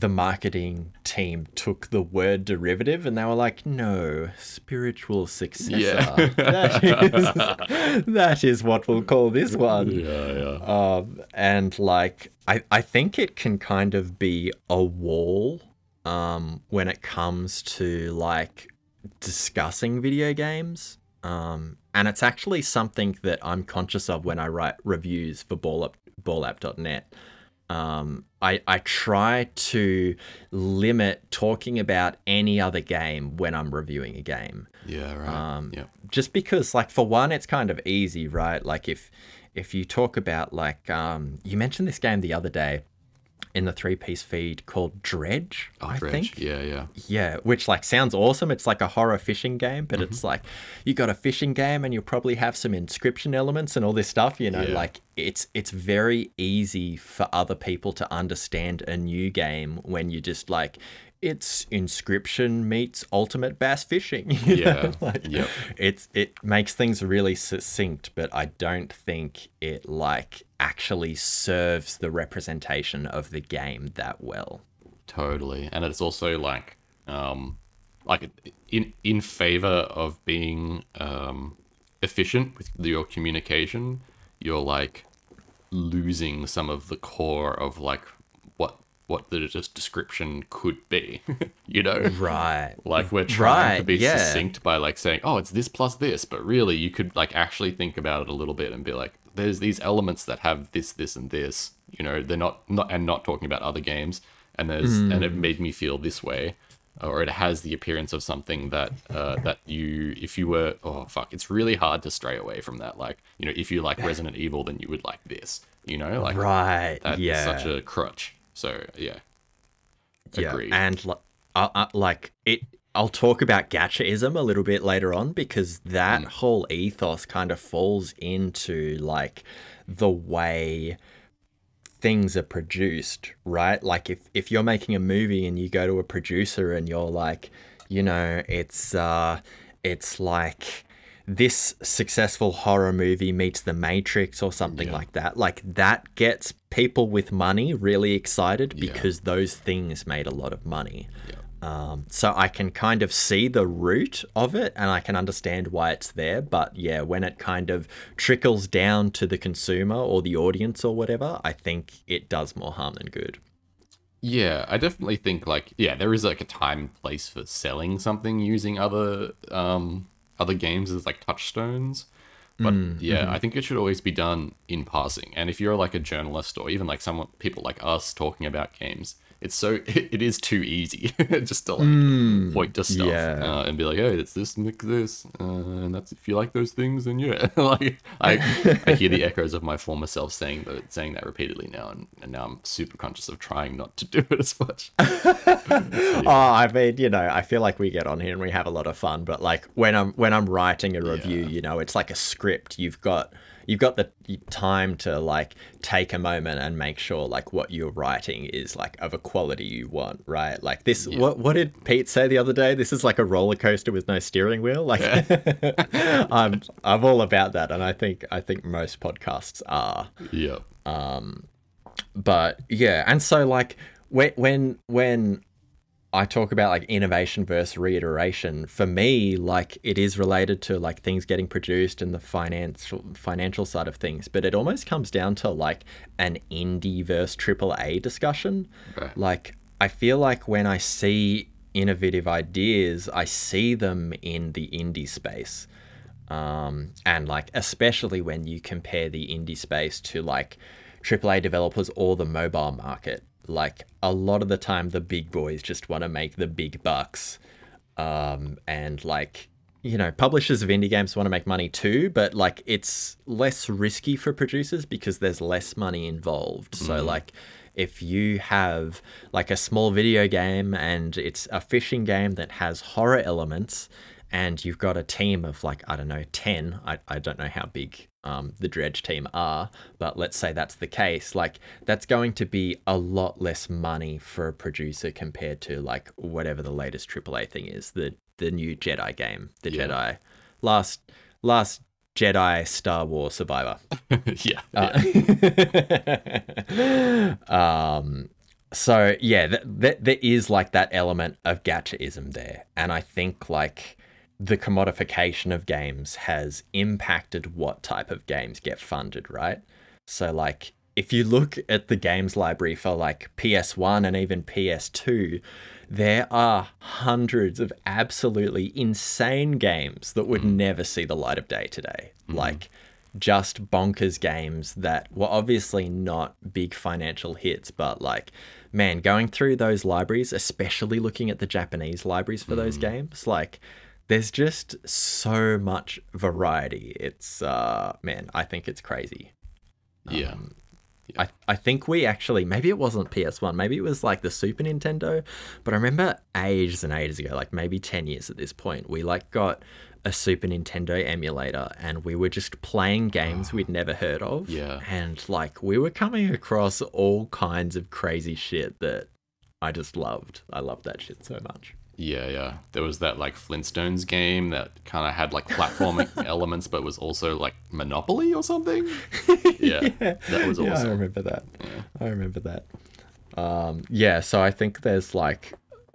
the marketing team took the word derivative and they were like, no, spiritual successor. Yeah. that, is, that is what we'll call this one. Yeah, yeah. Um, and like, I, I think it can kind of be a wall um, when it comes to like discussing video games. Um, and it's actually something that I'm conscious of when I write reviews for ballup, ballapp.net. Um, I, I try to limit talking about any other game when I'm reviewing a game Yeah, right. um, yep. just because like for one it's kind of easy right like if if you talk about like um you mentioned this game the other day in the three piece feed called dredge Oh, i Dredge. think Yeah, yeah. yeah which like sounds awesome it's like a horror fishing game but Mm-hmm. it's like you got a fishing game and you'll probably have some inscription elements and all this stuff you know Yeah. like it's it's very easy for other people to understand a new game when you just like it's inscription meets ultimate bass fishing? Yeah, like, yep. it's it makes things really succinct but i don't think it like actually serves the representation of the game that well Totally. And it's also like um like in in favor of being um efficient with your communication, you're like losing some of the core of like what the just description could be. you know? right Like we're trying to be yeah. succinct by like saying, "Oh, it's this plus this," but really you could like actually think about it a little bit and be like, "There's these elements that have this, this, and this." You know, they're not not and not talking about other games. And there's and Hmm. it made me feel this way, or it has the appearance of something that uh, that you, if you were, oh fuck, it's really hard to stray away from that. Like, you know, if you like Resident Evil, then you would like this. You know, like right that's yeah such a crutch. So yeah, yeah agreed. and like, I, I, like it i'll talk about gachaism a little bit later on because that Mm. whole ethos kind of falls into like the way things are produced right like if if you're making a movie and you go to a producer and you're like you know it's uh it's like this successful horror movie meets the matrix or something like that like that gets people with money really excited because those things made a lot of money Yeah. um, so I can kind of see the root of it and I can understand why it's there. But yeah, when it kind of trickles down to the consumer or the audience or whatever, I think it does more harm than good. Yeah, I definitely think like yeah, there is like a time and place for selling something using other um other games as like touchstones. But mm, yeah, mm-hmm. I think it should always be done in passing. And if you're like a journalist or even like someone people like us talking about games, it's so it is too easy just to like point to stuff yeah. uh, and be like, oh, it's this, mix this, uh, and that's if you like those things, then yeah. like I I hear the echoes of my former self saying that saying that repeatedly now, and, and now I'm super conscious of trying not to do it as much. Oh, I mean, you know, I feel like we get on here and we have a lot of fun, but like when I'm when I'm writing a review, Yeah. you know, it's like a script. You've got you've got the time to like take a moment and make sure like what you're writing is like of a quality you want, right? Like this. Yeah. What what did Pete say the other day? This is like a roller coaster with no steering wheel. Like I'm I'm all about that, and I think I think most podcasts are Yep. Um, but yeah and so like when when when i talk about like innovation versus reiteration for me like it is related to like things getting produced and the financial financial side of things but it almost comes down to like an indie versus triple a discussion Okay. like i feel like when i see innovative ideas i see them in the indie space um, and like especially when you compare the indie space to like AAA developers or the mobile market. Like a lot of the time, the big boys just want to make the big bucks, um, and like you know, publishers of indie games want to make money too, but like it's less risky for producers because there's less money involved. So like if you have like a small video game and it's a fishing game that has horror elements and you've got a team of like I don't know 10 I, I don't know how big um, the dredge team are but let's say that's the case like that's going to be a lot less money for a producer compared to like whatever the latest AAA thing is the the new Jedi game the Yeah. Jedi last last Jedi Star Wars Survivor yeah. uh, um, so yeah, th- th- there is like that element of gachaism there, and I think like the commodification of games has impacted what type of games get funded, right? So like if you look at the games library for like PS1 and even PS2, there are hundreds of absolutely insane games that would mm. never see the light of day today. Mm-hmm. Like just bonkers games that were obviously not big financial hits, but like, man, going through those libraries, especially looking at the Japanese libraries for those mm. games, like, there's just so much variety. It's, uh, man, I think it's crazy. yeah. I, I think we actually maybe it wasn't PS1, maybe it was like the Super Nintendo, but I remember ages and ages ago, like maybe 10 years at this point, we like got a Super Nintendo emulator and we were just playing games we'd never heard of. Yeah. And like we were coming across all kinds of crazy shit that I just loved. I loved that shit so much. Yeah, yeah. There was that like Flintstones game that kind of had like platforming elements, but was also like Monopoly or something. Yeah, that was Yeah, I remember that. I remember that. Um, yeah, so I think there's like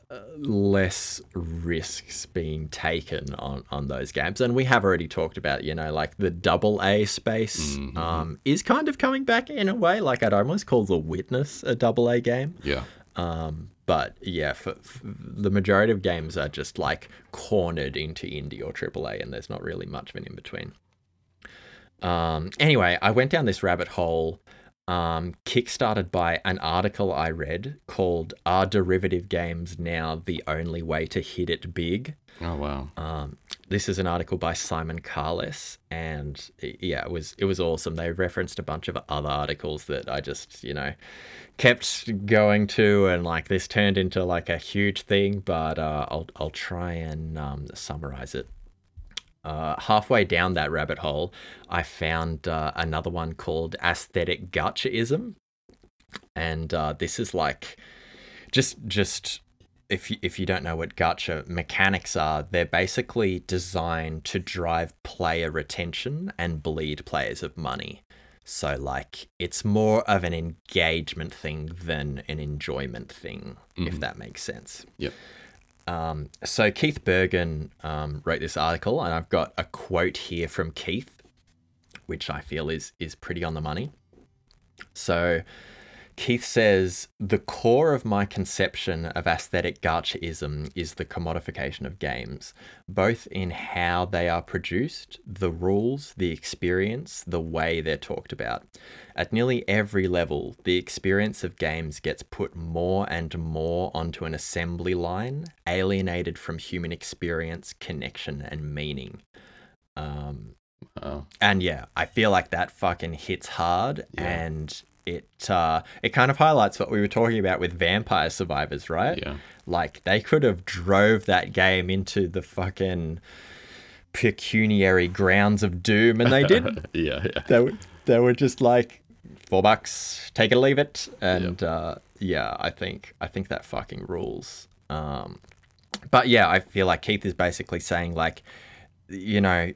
uh, less risks being taken on on those games, and we have already talked about you know like the double A space Mm-hmm. um, is kind of coming back in a way. Like I'd almost call The Witness a double A game. Yeah, Um, but yeah, for, for the majority of games are just like cornered into indie or AAA, and there's not really much of an in between. Um, anyway, I went down this rabbit hole, um, kickstarted by an article I read called "Are Derivative Games Now the Only Way to Hit It Big?" Oh wow. Um, this is an article by Simon Carless, and yeah, it was it was awesome. They referenced a bunch of other articles that I just you know kept going to, and like this turned into like a huge thing. But uh, I'll I'll try and um, summarize it. Uh, halfway down that rabbit hole, I found uh, another one called aesthetic gachaism, and uh, this is like just just if you, if you don't know what gacha mechanics are, they're basically designed to drive player retention and bleed players of money. So like it's more of an engagement thing than an enjoyment thing, if that makes sense. Yep. Um, so Keith Burgun um, wrote this article, and I've got a quote here from Keith, which I feel is is pretty on the money. So Keith says the core of my conception of aesthetic gachaism is the commodification of games, both in how they are produced, the rules, the experience, the way they're talked about. At nearly every level, the experience of games gets put more and more onto an assembly line, alienated from human experience, connection, and meaning. Um, and yeah, I feel like that fucking hits hard, Yeah. and it uh, it kind of highlights what we were talking about with Vampire Survivors, right? yeah. Like they could have drove that game into the fucking pecuniary grounds of doom, and they did. yeah, yeah. they were they were just like four bucks, take it leave it, and uh, yeah, I think I think that fucking rules. Um, but yeah, I feel like Keith is basically saying like, you know,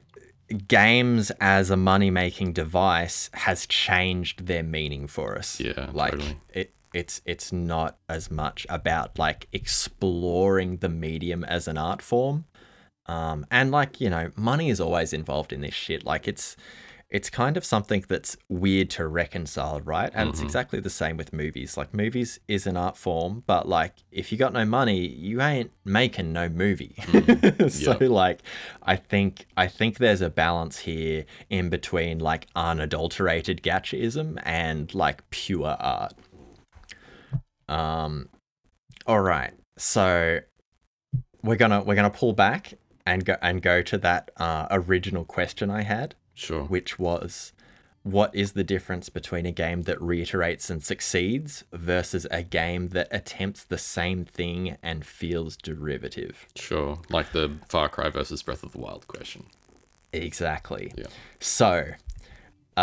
games as a money making device has changed their meaning for us. Yeah, like totally. it it's it's not as much about like exploring the medium as an art form. Um, and like, you know, money is always involved in this shit. Like it's it's kind of something that's weird to reconcile, right? And it's exactly the same with movies. Like movies is an art form, but like if you got no money, you ain't making no movie. so Yeah. like I think I think there's a balance here in between like unadulterated gachaism and like pure art. Um all right. So we're gonna we're gonna pull back and go and go to that uh, original question I had Sure. which was what is the difference between a game that reiterates and succeeds versus a game that attempts the same thing and feels derivative? Sure. Like the Far Cry versus Breath of the Wild question. Exactly. Yeah. So, uh,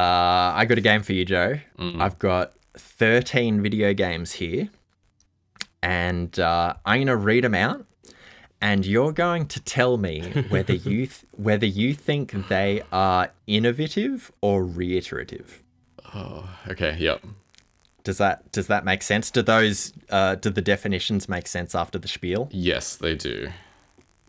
I got a game for you, Joe. I've got 13 video games here, and uh, I'm going to read them out. And you're going to tell me whether you th- whether you think they are innovative or reiterative. Oh, okay. Yep. Does that does that make sense? Do those uh, do the definitions make sense after the spiel Yes, they do.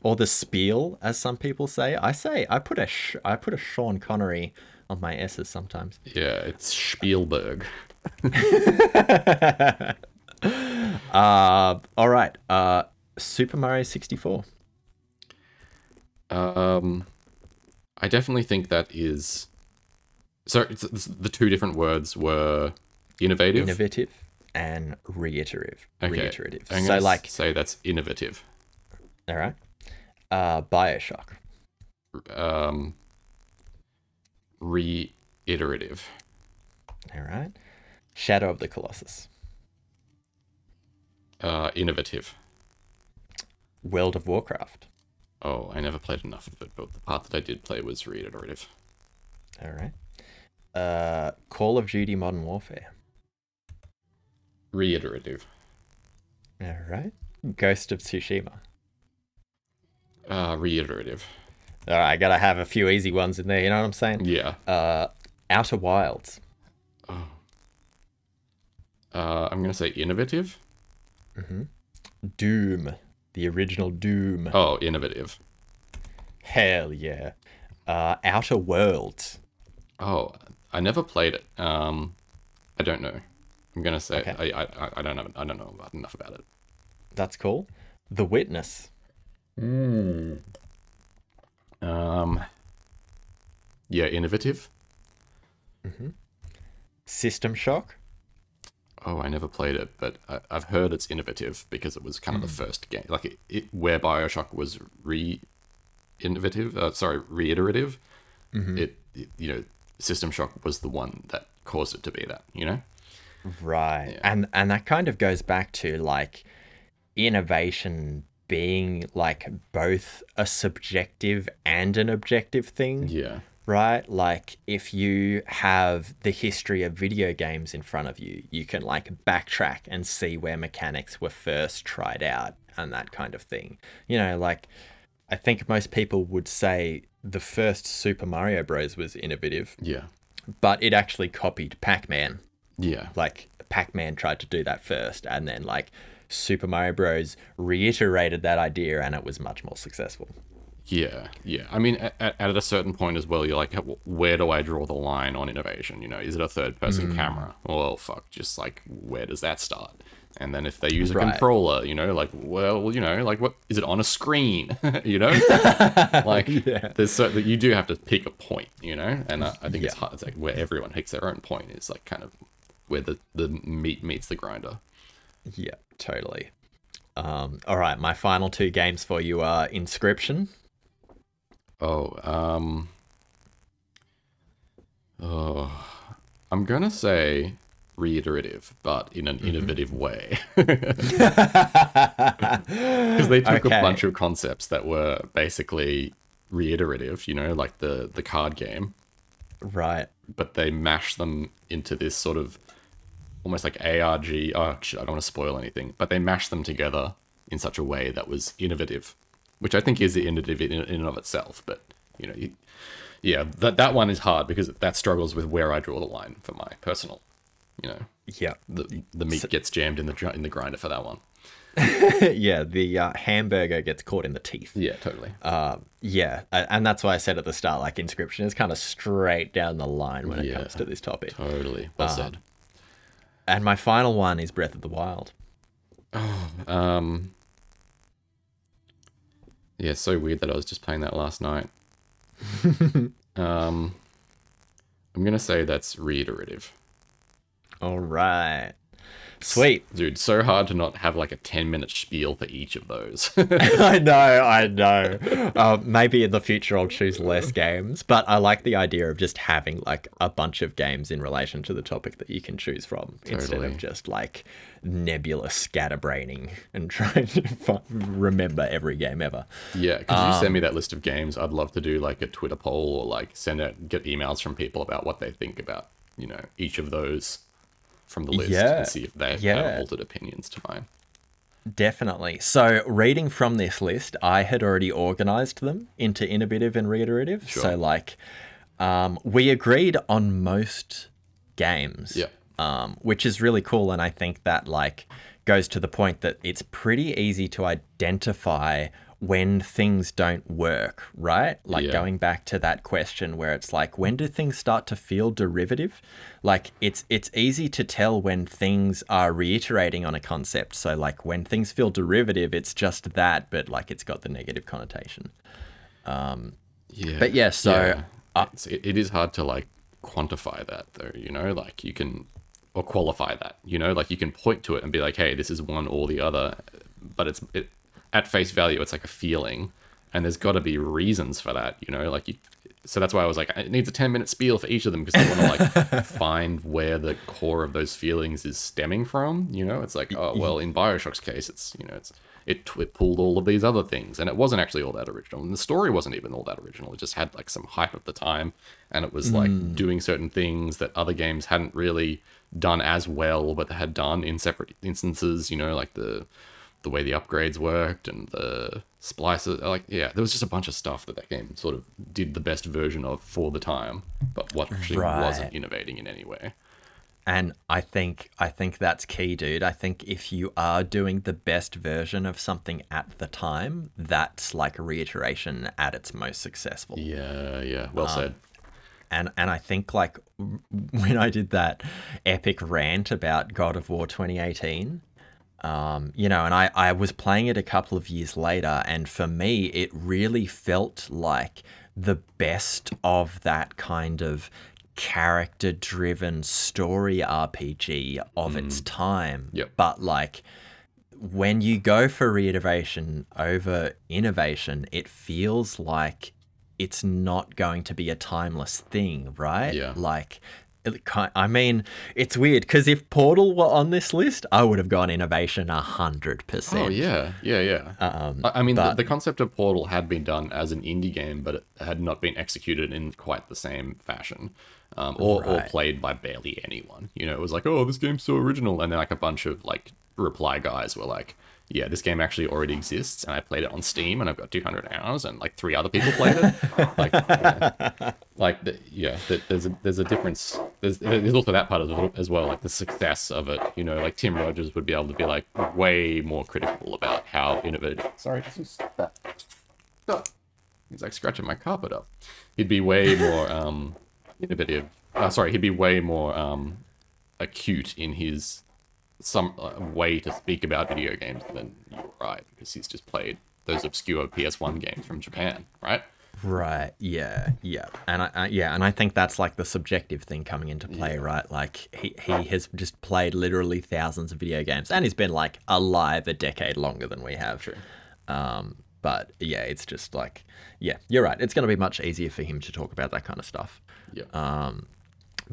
or the spiel, as some people say? I say I put a sh- I put a Sean Connery on my s's sometimes. Yeah, it's Spielberg. Uh, all right. Uh, Super Mario 64. Um, I definitely think that is. So it's, it's- the two different words were innovative. Innovative and reiterative. Okay. Reiterative. I'm So like, say that's innovative. all right. Uh, Bioshock. Um, reiterative. All right. Shadow of the Colossus. Uh, innovative. World of Warcraft. Oh, I never played enough of it, but the part that I did play was reiterative. All right. Uh, Call of Duty Modern Warfare. Reiterative. All right. Ghost of Tsushima. Uh, reiterative. All right, I gotta have a few easy ones in there. You know what I'm saying? Yeah. Uh, Outer Wilds. Oh. Uh, I'm gonna say innovative. Mm-hmm. Doom. The original Doom. Oh, innovative. Hell yeah. Uh, Outer Worlds. Oh, I never played it. Um, I don't know. I'm gonna say Okay. I, I I don't know I don't know enough about it. That's cool. The Witness. Um, yeah, innovative. System Shock. Oh, I never played it, but I, I've heard it's innovative because it was kind of the first game, like it, it where Bioshock was re innovative. Uh, sorry, reiterative. It, it you know System Shock was the one that caused it to be that. You know. Right. And and that kind of goes back to like innovation being like both a subjective and an objective thing. Yeah. Right? Like if you have the history of video games in front of you, you can like backtrack and see where mechanics were first tried out and that kind of thing. You know, like I think most people would say the first Super Mario Bros was innovative, Yeah. but it actually copied Pac-Man. Yeah. Like Pac-Man tried to do that first and then like Super Mario Bros reiterated that idea and it was much more successful. Yeah, yeah. I mean, at, at a certain point as well, you're like, where do I draw the line on innovation? You know, is it a third person camera? Well, fuck, just like, where does that start? And then if they use a Right. controller, you know, like, well, you know, like, what is it on a screen? you know, like, there's so that you do have to pick a point, you know, and uh, I think it's hard. It's like where everyone picks their own point is like kind of where the the meat meets the grinder. Yeah, totally. Um, all right, my final two games for you are Inscription. Oh, um, oh, I'm gonna say reiterative, but in Mm-hmm. an innovative way, because they took Okay. a bunch of concepts that were basically reiterative, you know, like the the card game, Right. but they mashed them into this sort of almost like ARG. Oh, shit, I don't want to spoil anything, but they mashed them together in such a way that was innovative, which I think is the end innovative in, in and of itself. But you know, you, yeah, that that one is hard because that struggles with where I draw the line for my personal. You know, Yeah. the the meat gets jammed in the in the grinder for that one. yeah, the uh, hamburger gets caught in the teeth. Yeah, totally. Uh, yeah, and that's why I said at the start, like Inscription is kind of straight down the line when it Yeah. comes to this topic. totally. Well said. And my final one is Breath of the Wild. Um, yeah, so weird that I was just playing that last night. um, I'm gonna say that's reiterative. All right, sweet. Dude, so hard to not have like a 10 minute spiel for each of those. I know, I know. Uh, maybe in the future I'll choose less games, but I like the idea of just having like a bunch of games in relation to the topic that you can choose from instead of just like nebulous scatterbraining and trying to remember every game ever. yeah, could you Um, send me that list of games? I'd love to do like a Twitter poll or like send out, get emails from people about what they think about, you know, each of those from the list Yeah, and see if they yeah. have altered opinions to mine. Definitely. So, reading from this list, I had already organized them into innovative and reiterative. So, like, um, we agreed on most games, Yeah. um, which is really cool. And I think that, like, goes to the point that it's pretty easy to identify when things don't work, right? Like, Yeah. going back to that question where it's like, when do things start to feel derivative? Like, it's it's easy to tell when things are reiterating on a concept. So, like, when things feel derivative, it's just that, but like, it's got the negative connotation. Um Yeah. But yeah, so uh, It's, it, it is hard to like quantify that though, you know, like you can or qualify that, you know, like you can point to it and be like, hey, this is one or the other, but it's it, at face value, it's like a feeling, and there's got to be reasons for that, you know, like you. So that's why I was like, it needs a ten minute spiel for each of them because I want to like find where the core of those feelings is stemming from. You know, it's like, oh well, in Bioshock's case, it's you know, it's it, it pulled all of these other things and it wasn't actually all that original and the story wasn't even all that original it just had like some hype at the time and it was like mm. doing certain things that other games hadn't really done as well but they had done in separate instances you know like the the way the upgrades worked and the splices like yeah there was just a bunch of stuff that that game sort of did the best version of for the time but what actually wasn't innovating in any way And I think I think that's key, dude. I think if you are doing the best version of something at the time, that's like a reiteration at its most successful. yeah yeah well um, said And and I think like when I did that epic rant about God of War 2018, um, you know, and I, I was playing it a couple of years later, and for me, it really felt like the best of that kind of character driven story RPG of its time. Yep. But like when you go for reiteration over innovation, it feels like it's not going to be a timeless thing, right? Yeah. Like, I mean, it's weird because if Portal were on this list, I would have gone innovation a hundred Oh percent. Oh yeah, yeah, yeah. Um, I I mean, but- the, the concept of Portal had been done as an indie game, but it had not been executed in quite the same fashion, um, or, or played by barely anyone. You know, it was like, oh, this game's so original, and then like a bunch of like reply guys were like, yeah, this game actually already exists, and I played it on Steam, and I've got 200 hours, and like three other people played it. like, yeah. like the, yeah, the, there's a there's a difference. There's there's also that part as well, as well, like the success of it. You know, like Tim Rogers would be able to be like way more critical about how innovative. Sorry, just stop that. He's like scratching my carpet up. He'd be way more um innovative. Uh, sorry, he'd be way more um acute in his some uh, way to speak about video games than you or I, because he's just played those obscure PS1 games from Japan, right? Right. Yeah. Yeah. And I, I yeah, and I think that's like the subjective thing coming into play, right? Like he he has just played literally thousands of video games, and he's been like alive a decade longer than we have. True. Um, but yeah, it's just like yeah, you're right. It's going to be much easier for him to talk about that kind of stuff. Yeah. Um,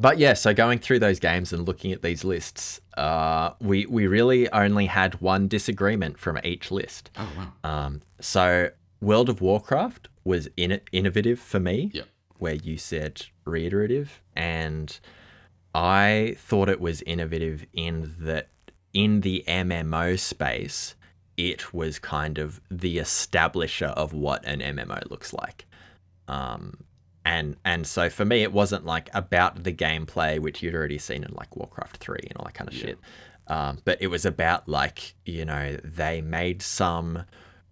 but yeah, so going through those games and looking at these lists, uh, we we really only had one disagreement from each list. oh wow. Um, so World of Warcraft was in- innovative for me, Yep. where you said reiterative. And I thought it was innovative in that in the MMO space, it was kind of the establisher of what an MMO looks like. Um, and and so for me, it wasn't like about the gameplay, which you'd already seen in like Warcraft three and all that kind of Yeah. shit. Um, but it was about like you know they made some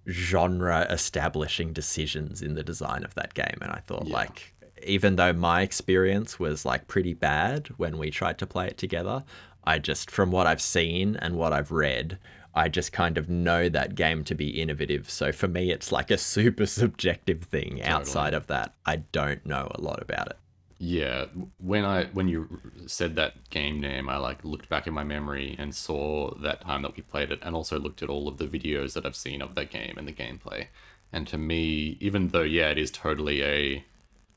genre establishing decisions in the design of that game, and I thought Yeah. like even though my experience was like pretty bad when we tried to play it together, I just from what I've seen and what I've read. I just kind of know that game to be innovative. So for me, it's like a super subjective thing. Outside of that, I don't know a lot about it. Yeah, when I when you said that game name, I like looked back in my memory and saw that time that we played it, and also looked at all of the videos that I've seen of that game and the gameplay. And to me, even though yeah, it is totally a,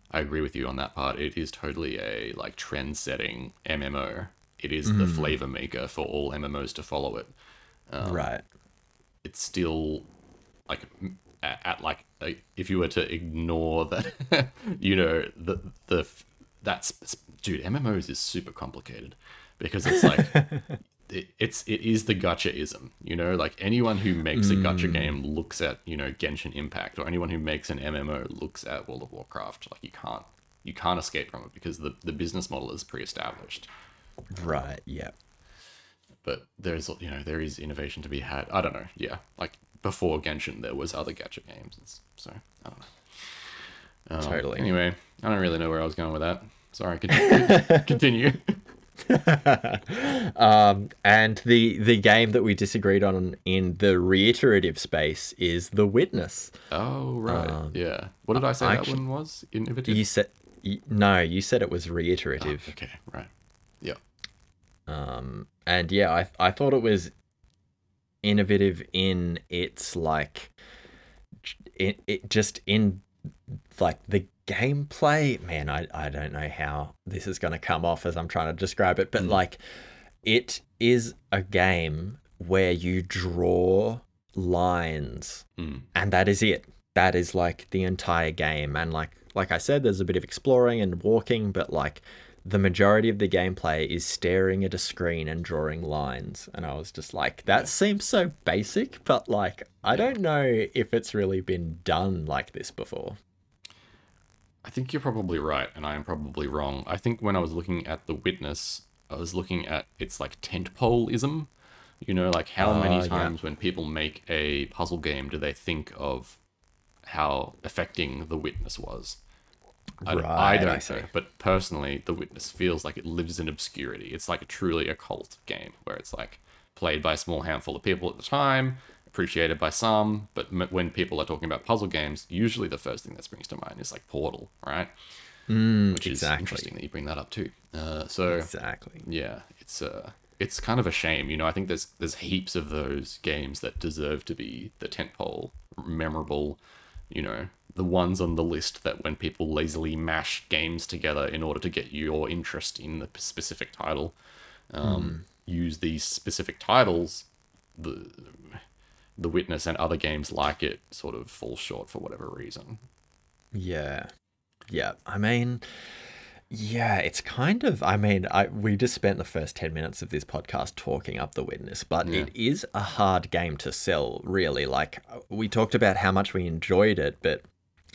I agree with you on that part. It is totally a like trend-setting MMO. It is the mm. flavor maker for all MMOs to follow it. Um, right. it's still like at, at like if you were to ignore that you know the the that's dude mmos is super complicated because it's like it, it's it is the gachaism you know like anyone who makes a gacha mm. game looks at you know genshin impact or anyone who makes an mmo looks at world of warcraft like you can't you can't escape from it because the, the business model is pre-established Right. Yeah. But there's you know there is innovation to be had. I don't know. Yeah, like before Genshin, there was other gacha games, so I don't know. Um, Totally. Anyway, I don't really know where I was going with that. Sorry. Continue. continue. Um, and the the game that we disagreed on in the reiterative space is The Witness. Oh right. yeah. What did I say I that actu- one was? Innovative. You said no. You said it was reiterative. Okay. Right. Um, and yeah, I I thought it was innovative in its like it, it just in like the gameplay. Man I, I don't know how this is going to come off as i'm trying to describe it but like it is a game where you draw lines Mm. and that is it. That is like the entire game. And like like i said there's a bit of exploring and walking but like the majority of the gameplay is staring at a screen and drawing lines and i was just like that seems so basic but like i don't know if it's really been done like this before I think you're probably right, and I am probably wrong. I think when I was looking at The Witness, I was looking at its like tentpoleism. You know, like how Ah, many yeah. times when people make a puzzle game do they think of how affecting The Witness was? I, don't- I Right, I don't know, but personally, The Witness feels like it lives in obscurity. It's like a truly a cult game where it's like played by a small handful of people at the time, appreciated by some, but m- when people are talking about puzzle games, usually the first thing that springs to mind is like Portal, right? mm, Which is exactly interesting that you bring that up too. Uh, so exactly yeah, it's uh, it's kind of a shame. You know, I think there's there's heaps of those games that deserve to be the tentpole, memorable. You know, the ones on the list that when people lazily mash games together in order to get your interest in the specific title, um, use these specific titles. The the Witness and other games like it sort of fall short for whatever reason. Yeah. Yeah. I mean, yeah, it's kind of I mean, I we just spent the first 10 minutes of this podcast talking up the witness, but Yeah. it is a hard game to sell, really. Like we talked about how much we enjoyed it, but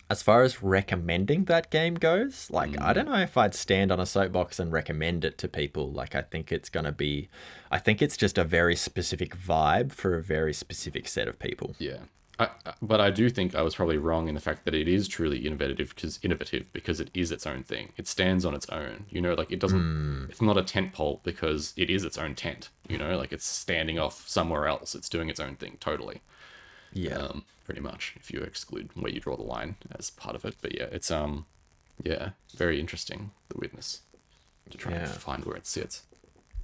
as far as recommending that game goes, like I don't know if I'd stand on a soapbox and recommend it to people. Like I think it's going to be I think it's just a very specific vibe for a very specific set of people. Yeah. I, but I do think I was probably wrong in the fact that it is truly innovative because innovative because it is its own thing. It stands on its own. You know, like it doesn't. It's not a tent pole because it is its own tent. You know, like it's standing off somewhere else. It's doing its own thing totally. Yeah. Um, pretty much if you exclude where you draw the line as part of it. But yeah, it's um, yeah, very interesting. The witness to try and find where it sits.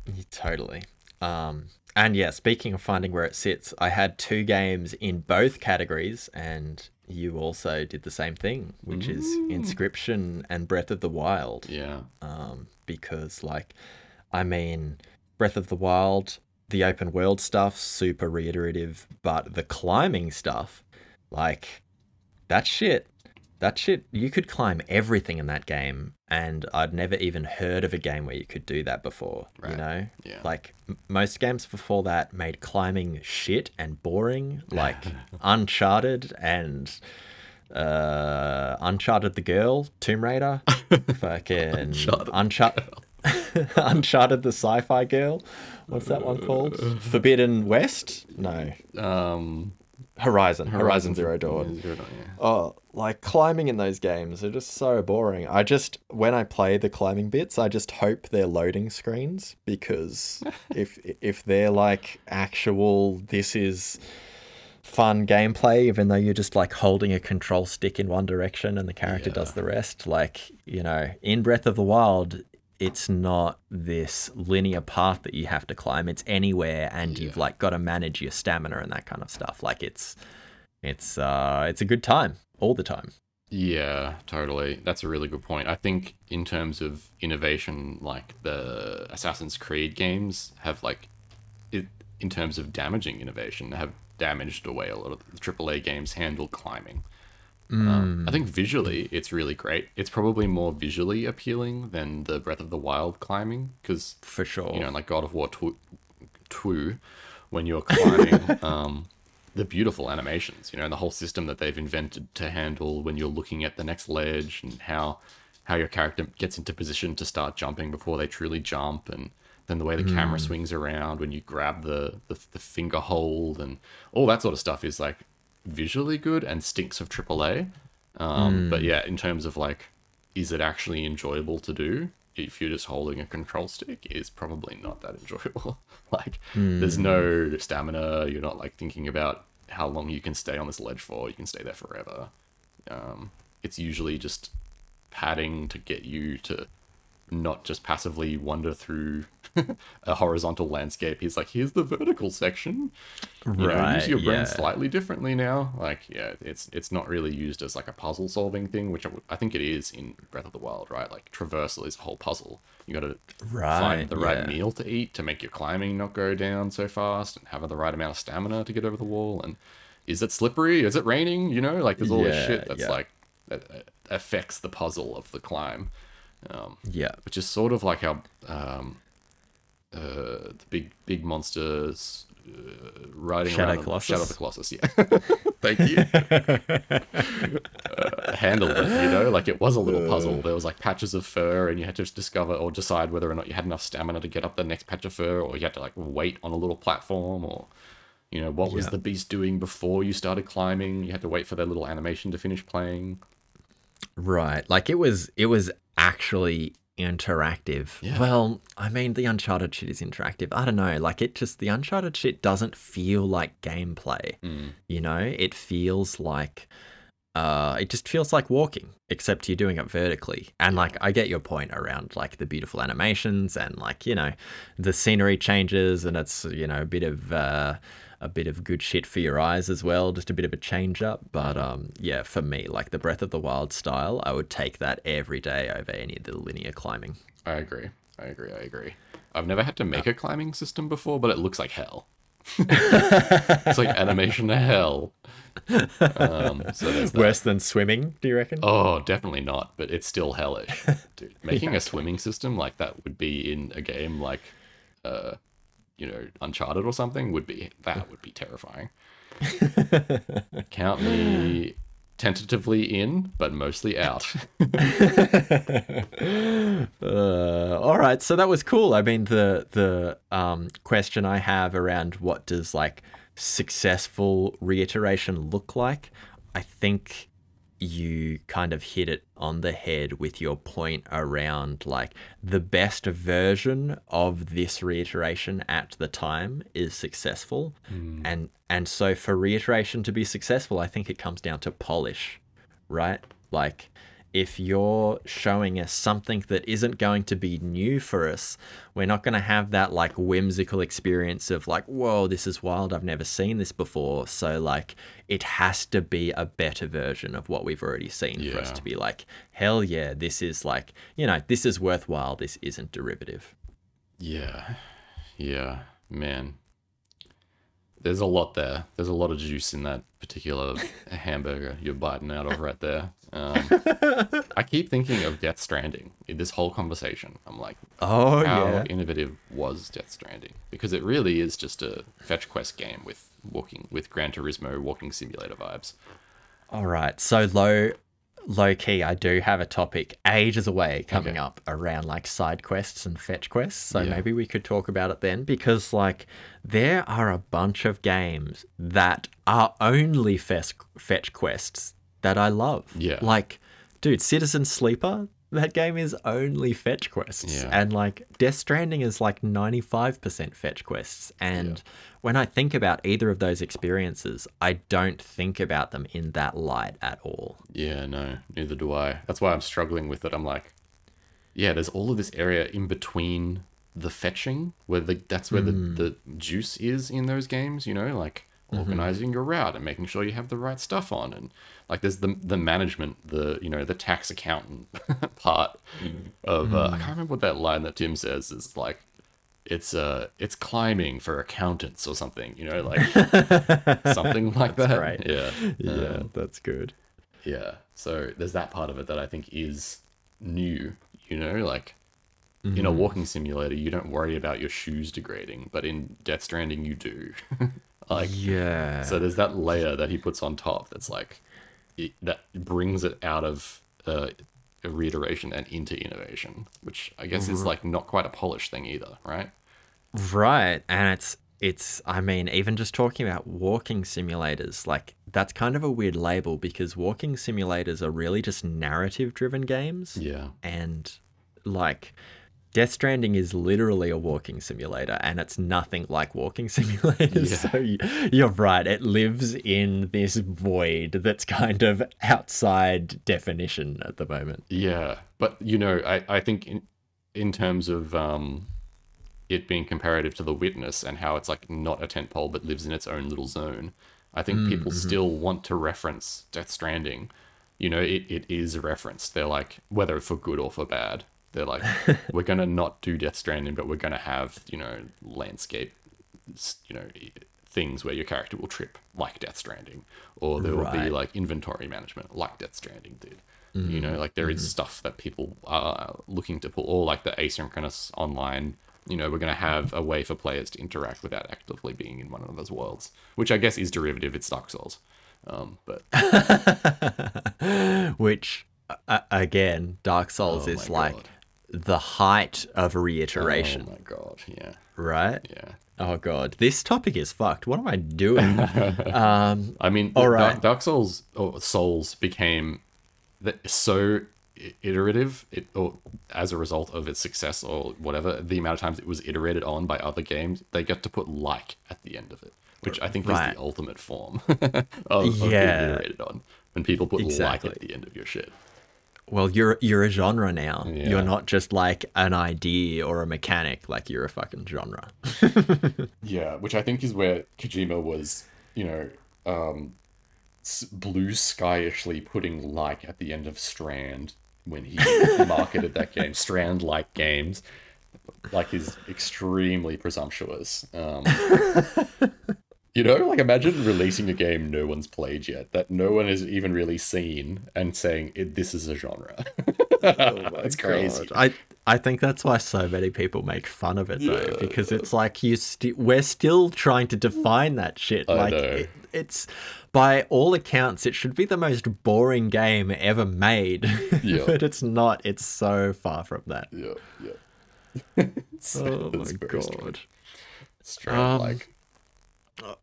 Yeah, Totally. Um, and yeah, speaking of finding where it sits, I had two games in both categories, and you also did the same thing, which is Inscryption and Breath of the Wild. Yeah. Um, because, like, I mean, Breath of the Wild, the open world stuff, super reiterative, but the climbing stuff, like, that shit that shit, you could climb everything in that game, and I'd never even heard of a game where you could do that before. You know, Yeah. like m- most games before that made climbing shit and boring, like Uncharted and uh, Uncharted the Girl, Tomb Raider, fucking Uncharted Uncharted. Uncharted the sci-fi girl. What's that one called? Forbidden West? No. Um, Horizon. Horizon Zero Dawn. Zero Dawn, yeah. Oh, like climbing in those games are just so boring. I just when I play the climbing bits, I just hope they're loading screens because if if they're like actual this is fun gameplay even though you're just like holding a control stick in one direction and the character does the rest like you know in breath of the wild it's not this linear path that you have to climb it's anywhere and you've like got to manage your stamina and that kind of stuff like it's it's uh it's a good time all the time Yeah, totally. That's a really good point. I think in terms of innovation, like the Assassin's Creed games have like, it, in terms of damaging innovation, have damaged away a lot of the AAA games handle climbing. Um, I think visually it's really great. It's probably more visually appealing than the Breath of the Wild climbing because for sure you know, like God of War 2, 2 when you're climbing, um, the beautiful animations, you know, and the whole system that they've invented to handle when you're looking at the next ledge and how how your character gets into position to start jumping before they truly jump and then the way the camera swings around when you grab the, the the finger hold and all that sort of stuff is like visually good and stinks of AAA. Um, But yeah, in terms of like, is it actually enjoyable to do? If you're just holding a control stick, is probably not that enjoyable. like, there's no stamina. You're not like thinking about how long you can stay on this ledge for. You can stay there forever. Um, it's usually just padding to get you to not just passively wander through a horizontal landscape. He's like, here's the vertical section. You know, use Right, your brain yeah. slightly differently now. Like, yeah, it's it's not really used as like a puzzle solving thing, which I think it is in Breath of the Wild, right? Like traversal is a whole puzzle. You got to Right, find the right yeah. meal to eat to make your climbing not go down so fast, and have the right amount of stamina to get over the wall. And is it slippery? Is it raining? You know, like there's all this shit that's yeah. like that affects the puzzle of the climb. Um, yeah which is sort of like how um, uh, the big big monsters uh, riding Shadow around Colossus? Shadow of the Colossus, yeah. Thank you. uh, handled it, you know, like it was a little puzzle. There was like patches of fur, and you had to discover or decide whether or not you had enough stamina to get up the next patch of fur, or you had to like wait on a little platform, or you know, what was Yeah. the beast doing before you started climbing? You had to wait for their little animation to finish playing. Right. Like it was it was actually interactive. Yeah. Well, I mean the Uncharted shit is interactive. I don't know. Like it just the Uncharted shit doesn't feel like gameplay. You know? It feels like uh it just feels like walking, except you're doing it vertically. And like I get your point around like the beautiful animations and like, you know, the scenery changes and it's, you know, a bit of uh a bit of good shit for your eyes as well, just a bit of a change up. But um, yeah, for me, like the Breath of the Wild style, I would take that every day over any of the linear climbing. I agree. I agree. I agree. I've never had to make a climbing system before, but it looks like hell. it's like animation to hell. Um, so. Worse than swimming, do you reckon? Oh, definitely not, but it's still hellish, dude. Making a swimming system like that would be in a game like, uh, you know, Uncharted or something would be that would be terrifying. Count me tentatively in, but mostly out. Uh, all right, so that was cool. I mean, the the um, question I have around what does like successful reiteration look like, I think you kind of hit it on the head with your point around like the best version of this reiteration at the time is successful, hmm. and and so for reiteration to be successful, I think it comes down to polish, right? Like if you're showing us something that isn't going to be new for us, we're not going to have that like whimsical experience of like, whoa, this is wild. I've never seen this before. So, like, it has to be a better version of what we've already seen for us to be like, hell yeah, this is like, you know, this is worthwhile. This isn't derivative. Yeah. Yeah. Man. there's a lot there. There's a lot of juice in that particular hamburger you're biting out of right there. Um, I keep thinking of Death Stranding in this whole conversation. I'm like, Oh how yeah. innovative was Death Stranding? Because it really is just a fetch quest game with walking with Gran Turismo walking simulator vibes. All right. So low low key, I do have a topic ages away coming Okay. up around like side quests and fetch quests. So Yeah. maybe we could talk about it then because like there are a bunch of games that are only fes- fetch quests that I love. Yeah. Like, dude, Citizen Sleeper, that game is only fetch quests. Yeah. And like Death Stranding is like 95% fetch quests. And when I think about either of those experiences, I don't think about them in that light at all. Yeah, no, neither do I. That's why I'm struggling with it. I'm like, yeah, there's all of this area in between the fetching, where the that's where the, hmm. the juice is in those games. You know, like mm-hmm. organizing your route and making sure you have the right stuff on, and like there's the the management, the you know the tax accountant part of. Uh, I can't remember what that line that Tim says is like. It's uh, it's climbing for accountants or something, you know, like something like that. right. Yeah, Um, that's good. yeah. So there's that part of it that I think is new, you know, like in a walking simulator, you don't worry about your shoes degrading, but in Death Stranding, you do. like, Yeah. so there's that layer that he puts on top that's like, it, that brings it out of uh, reiteration and into innovation, which I guess is like not quite a polished thing either, right? Right. And it's it's I mean, even just talking about walking simulators, like that's kind of a weird label because walking simulators are really just narrative driven games. Yeah. And like Death Stranding is literally a walking simulator and it's nothing like walking simulators. Yeah. So you're right. It lives in this void that's kind of outside definition at the moment. Yeah, but you know, I, I think in in terms of um, it being comparative to The Witness and how it's like not a tentpole but lives in its own little zone, I think people still want to reference Death Stranding. You know, it, it is referenced. They're like whether for good or for bad. They're like, we're gonna not do Death Stranding, but we're gonna have you know landscape, you know, things where your character will trip like Death Stranding, or there will be like inventory management like Death Stranding did. You know, like there is stuff that people are looking to pull, or like the asynchronous online. You know, we're going to have a way for players to interact without actively being in one of those worlds, which I guess is derivative. It's Dark Souls, um, but Which, uh, again, Dark Souls Oh is like God. The height of reiteration. oh my god, yeah, right? yeah. Oh god, this topic is fucked. What am I doing? um, I mean, All Dark- Dark Souls or Souls became so iterative it, or as a result of its success or whatever the amount of times it was iterated on by other games they got to put like at the end of it which i think is the ultimate form of, of being Yeah. iterated on when people put Exactly. like at the end of your shit well, you're you're a genre now. Yeah. You're not just like an idea or a mechanic. Like you're a fucking genre. Yeah, which I think is where Kojima was, you know, um, blue skyishly putting like at the end of Strand when he marketed that game, Strand like games, like is extremely presumptuous. Um, you know, like imagine releasing a game no one's played yet, that no one has even really seen, and saying this is a genre. It's crazy. I I think that's why so many people make fun of it though, Yeah. because it's like you sti we're still trying to define that shit. I like. It, it's by all accounts, it should be the most boring game ever made. Yeah. but it's not. It's so far from that. Yeah, yeah. Oh my strange. god. Strand Um, like.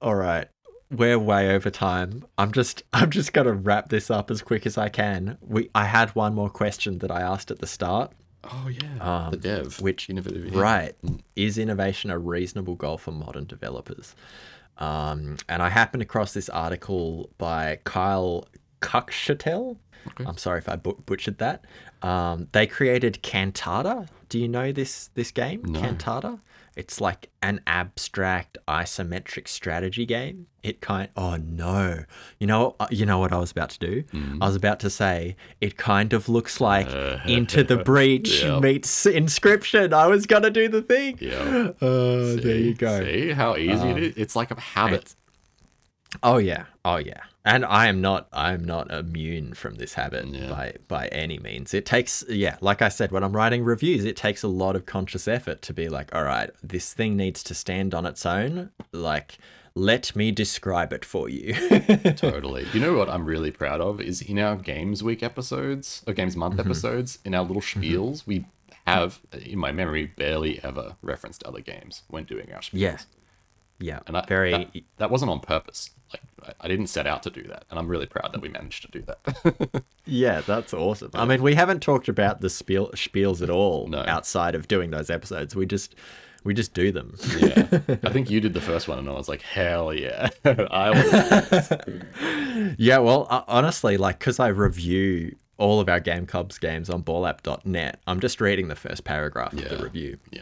All right. We're way over time. I'm just I'm just gonna wrap this up as quick as I can. We I had one more question that I asked at the start. Oh yeah, the dev, which innovative, right is innovation a reasonable goal for modern developers? Um, and I happened across this article by Kyle Kukshtel. Okay. I'm sorry if I bu- butchered that. Um, they created Cantata do you know this this game, No. Cantata? It's like an abstract isometric strategy game. It kind oh no. You know uh, you know what I was about to do? Hmm. I was about to say it kind of looks like Into the Breach Yep. meets Inscryption. I was gonna do the thing. Yeah. Oh, there you go. See how easy it is? It's like a habit. Oh yeah, oh yeah, and I am not, I am not immune from this habit Yeah. by by any means. It takes, yeah, like I said, when I'm writing reviews, it takes a lot of conscious effort to be like, all right, this thing needs to stand on its own. Like, let me describe it for you. Totally. You know what I'm really proud of is in our Games Week episodes, or Games Month Mm-hmm. episodes, in our little spiels, we have, in my memory, barely ever referenced other games when doing our spiels. yeah, yeah, And I, very. that, that wasn't on purpose. Like I, I didn't set out to do that, and I'm really proud that we managed to do that. Yeah, that's awesome. I mean, we haven't talked about the spiel, spiels at all No. outside of doing those episodes. We just we just do them. yeah, I think you did the first one, and I was like, hell yeah, I. Yeah, well, uh, honestly, like, because I review all of our Game Clubs games on ballapp.net, I'm just reading the first paragraph of the review. Yeah,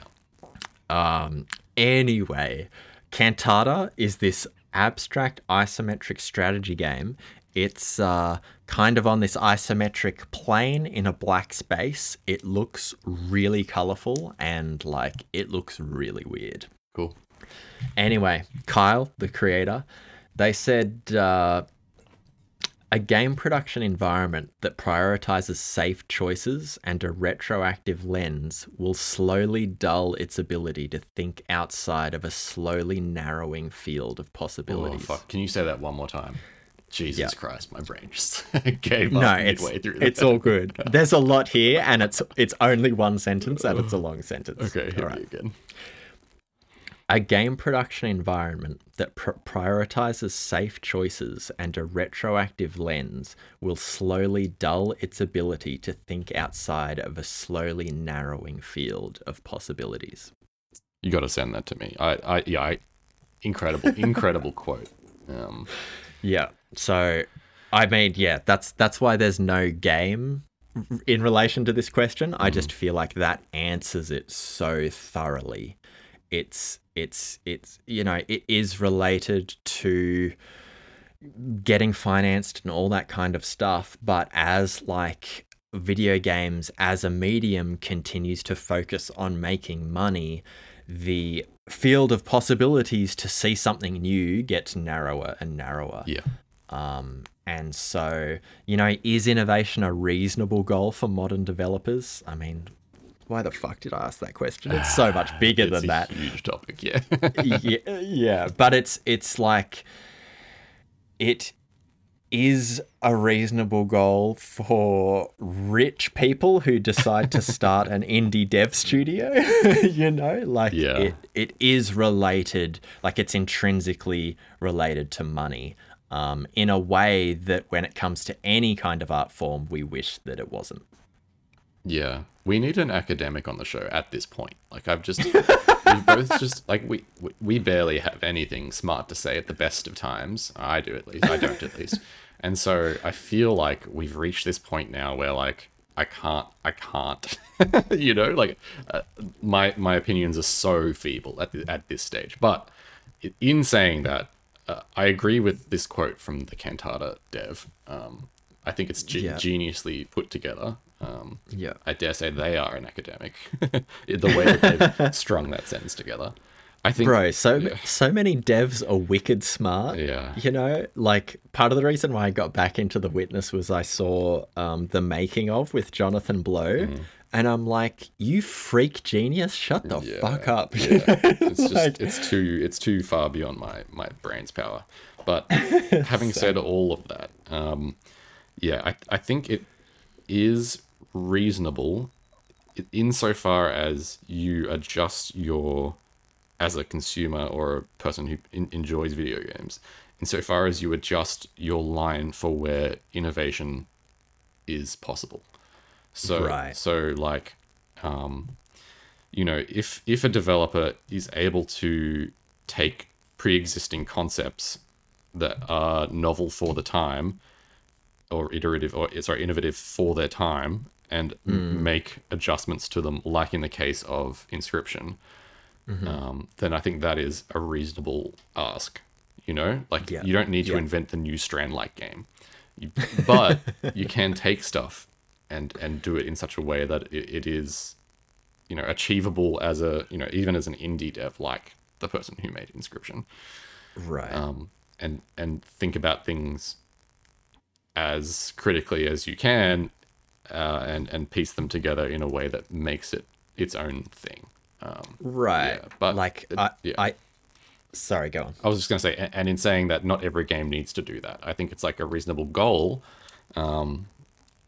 Um, anyway, Cantata is this abstract isometric strategy game. It's uh, kind of on this isometric plane in a black space. It looks really colorful and like it looks really weird. cool. Anyway, Kyle, the creator, they said uh, a game production environment that prioritizes safe choices and a retroactive lens will slowly dull its ability to think outside of a slowly narrowing field of oh, possibilities. Oh fuck! Can you say that one more time? Jesus. Christ, my brain just gave up no, it's midway through. it's all good. There's a lot here, and it's it's only one sentence, and it's a long sentence. okay. Hit All right. again. A game production environment that pr- prioritizes safe choices and a retroactive lens will slowly dull its ability to think outside of a slowly narrowing field of possibilities. You got to send that to me. I, I, yeah, I, incredible, incredible quote. Um, Yeah. So, I mean, yeah, that's that's why there's no game in relation to this question. I just feel like that answers it so thoroughly. It's it's it's you know it is related to getting financed and all that kind of stuff, but as like video games as a medium continues to focus on making money, the field of possibilities to see something new gets narrower and narrower. yeah, Um, and so, you know, is innovation a reasonable goal for modern developers? I mean, why the fuck did I ask that question? It's so much bigger it's than a that. huge topic. Yeah, yeah, yeah, but it's it's like it is a reasonable goal for rich people who decide to start an indie dev studio you know like Yeah. it, it is related like it's intrinsically related to money um, in a way that when it comes to any kind of art form we wish that it wasn't yeah. We need an academic on the show at this point. Like I've just, we both just like we we- barely have anything smart to say at the best of times. I do at least. I don't at least. And so I feel like we've reached this point now where like I can't, I can't, you know, like uh, my my opinions are so feeble at the, at this stage. But in saying that, uh, I agree with this quote from the Cantata dev. Um, I think it's ge- Yeah. geniusly put together. Um, yeah I dare say they are an academic. the way that they've strung that sentence together. I think Bro, so so many devs are wicked smart. Yeah. You know, like part of the reason why I got back into The Witness was I saw um, the making of with Jonathan Blow, Mm. and I'm like, you freak genius, shut the fuck up. it's just Like- it's too it's too far beyond my my brain's power. But having said all of that, um, yeah, I I think it is reasonable insofar as you adjust your as a consumer or a person who in, enjoys video games insofar as you adjust your line for where innovation is possible so Right. so like um you know if if a developer is able to take pre-existing concepts that are novel for the time or iterative or sorry innovative for their time and m- make adjustments to them, like in the case of Inscryption, um, then I think that is a reasonable ask. You know, like Yeah. you don't need to Yeah. invent the new Strand like game, you, but you can take stuff and and do it in such a way that it, it is, you know, achievable as a you know even as an indie dev like the person who made Inscryption Right. um, and and think about things as critically as you can, uh, and and piece them together in a way that makes it its own thing. Um, right. yeah, but like it- I, yeah. I. Sorry, go on. I was just gonna say, and in saying that, not every game needs to do that. I think it's like a reasonable goal, um,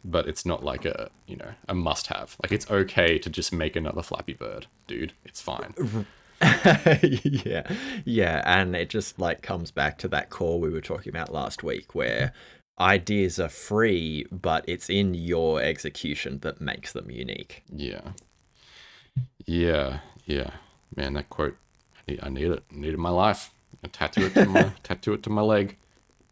but it's not like a you know a must-have. Like it's okay to just make another Flappy Bird, dude. It's fine. yeah, yeah, and it just like comes back to that core we were talking about last week, where ideas are free, but it's in your execution that makes them unique. Yeah. Yeah, yeah. Man, that quote, I need, I need it. I need it in my life. I tattoo it to my tattoo it to my leg.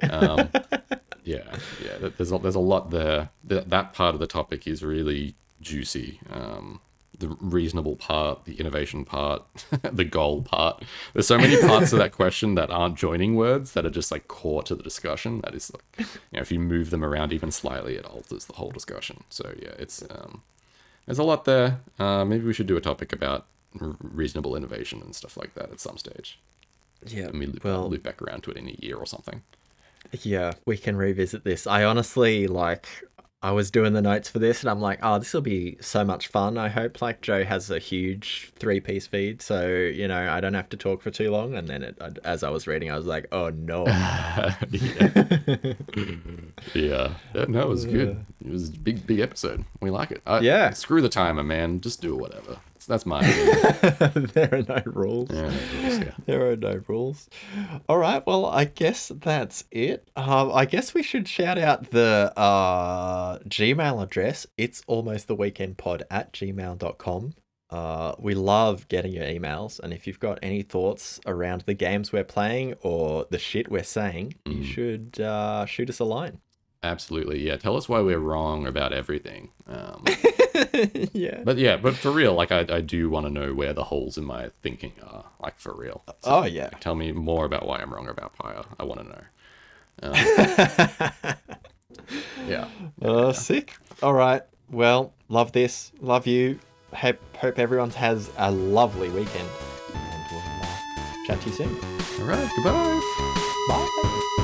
Um, yeah, yeah. There's a, there's a lot there. That that part of the topic is really juicy. Um, the reasonable part, the innovation part, the goal part. There's so many parts of that question that aren't joining words that are just like core to the discussion. That is like, you know, if you move them around even slightly, it alters the whole discussion. So yeah, it's um, there's a lot there. Uh, maybe we should do a topic about reasonable innovation and stuff like that at some stage. Yeah, And we loop, well, loop back around to it in a year or something. yeah, we can revisit this. I honestly like. I was doing the notes for this, and I'm like, oh, this will be so much fun. I hope like Joe has a huge three piece feed, so you know I don't have to talk for too long. And then it, as I was reading, I was like, oh no. yeah. yeah. Yeah, No, it was good. It was a big, big episode. We like it. I, Yeah. Screw the timer, man. Just do whatever. That's my there are no rules. yeah, of course, yeah. There are no rules. All right. Well, I guess that's it. Um, I guess we should shout out the uh, Gmail address. It's almost the weekend pod at gmail.com. Uh, we love getting your emails. And if you've got any thoughts around the games we're playing or the shit we're saying, you should uh, shoot us a line. Absolutely. Yeah. Tell us why we're wrong about everything. Um, yeah. but yeah, but for real, like I, I do want to know where the holes in my thinking are. Like for real. So, Oh, yeah. Tell me more about why I'm wrong about Pyre. I want to know. Um, yeah. Uh, sick. All right. Well, love this. Love you. Hope, hope everyone has a lovely weekend. And we'll uh, chat to you soon. All right. Goodbye. Bye.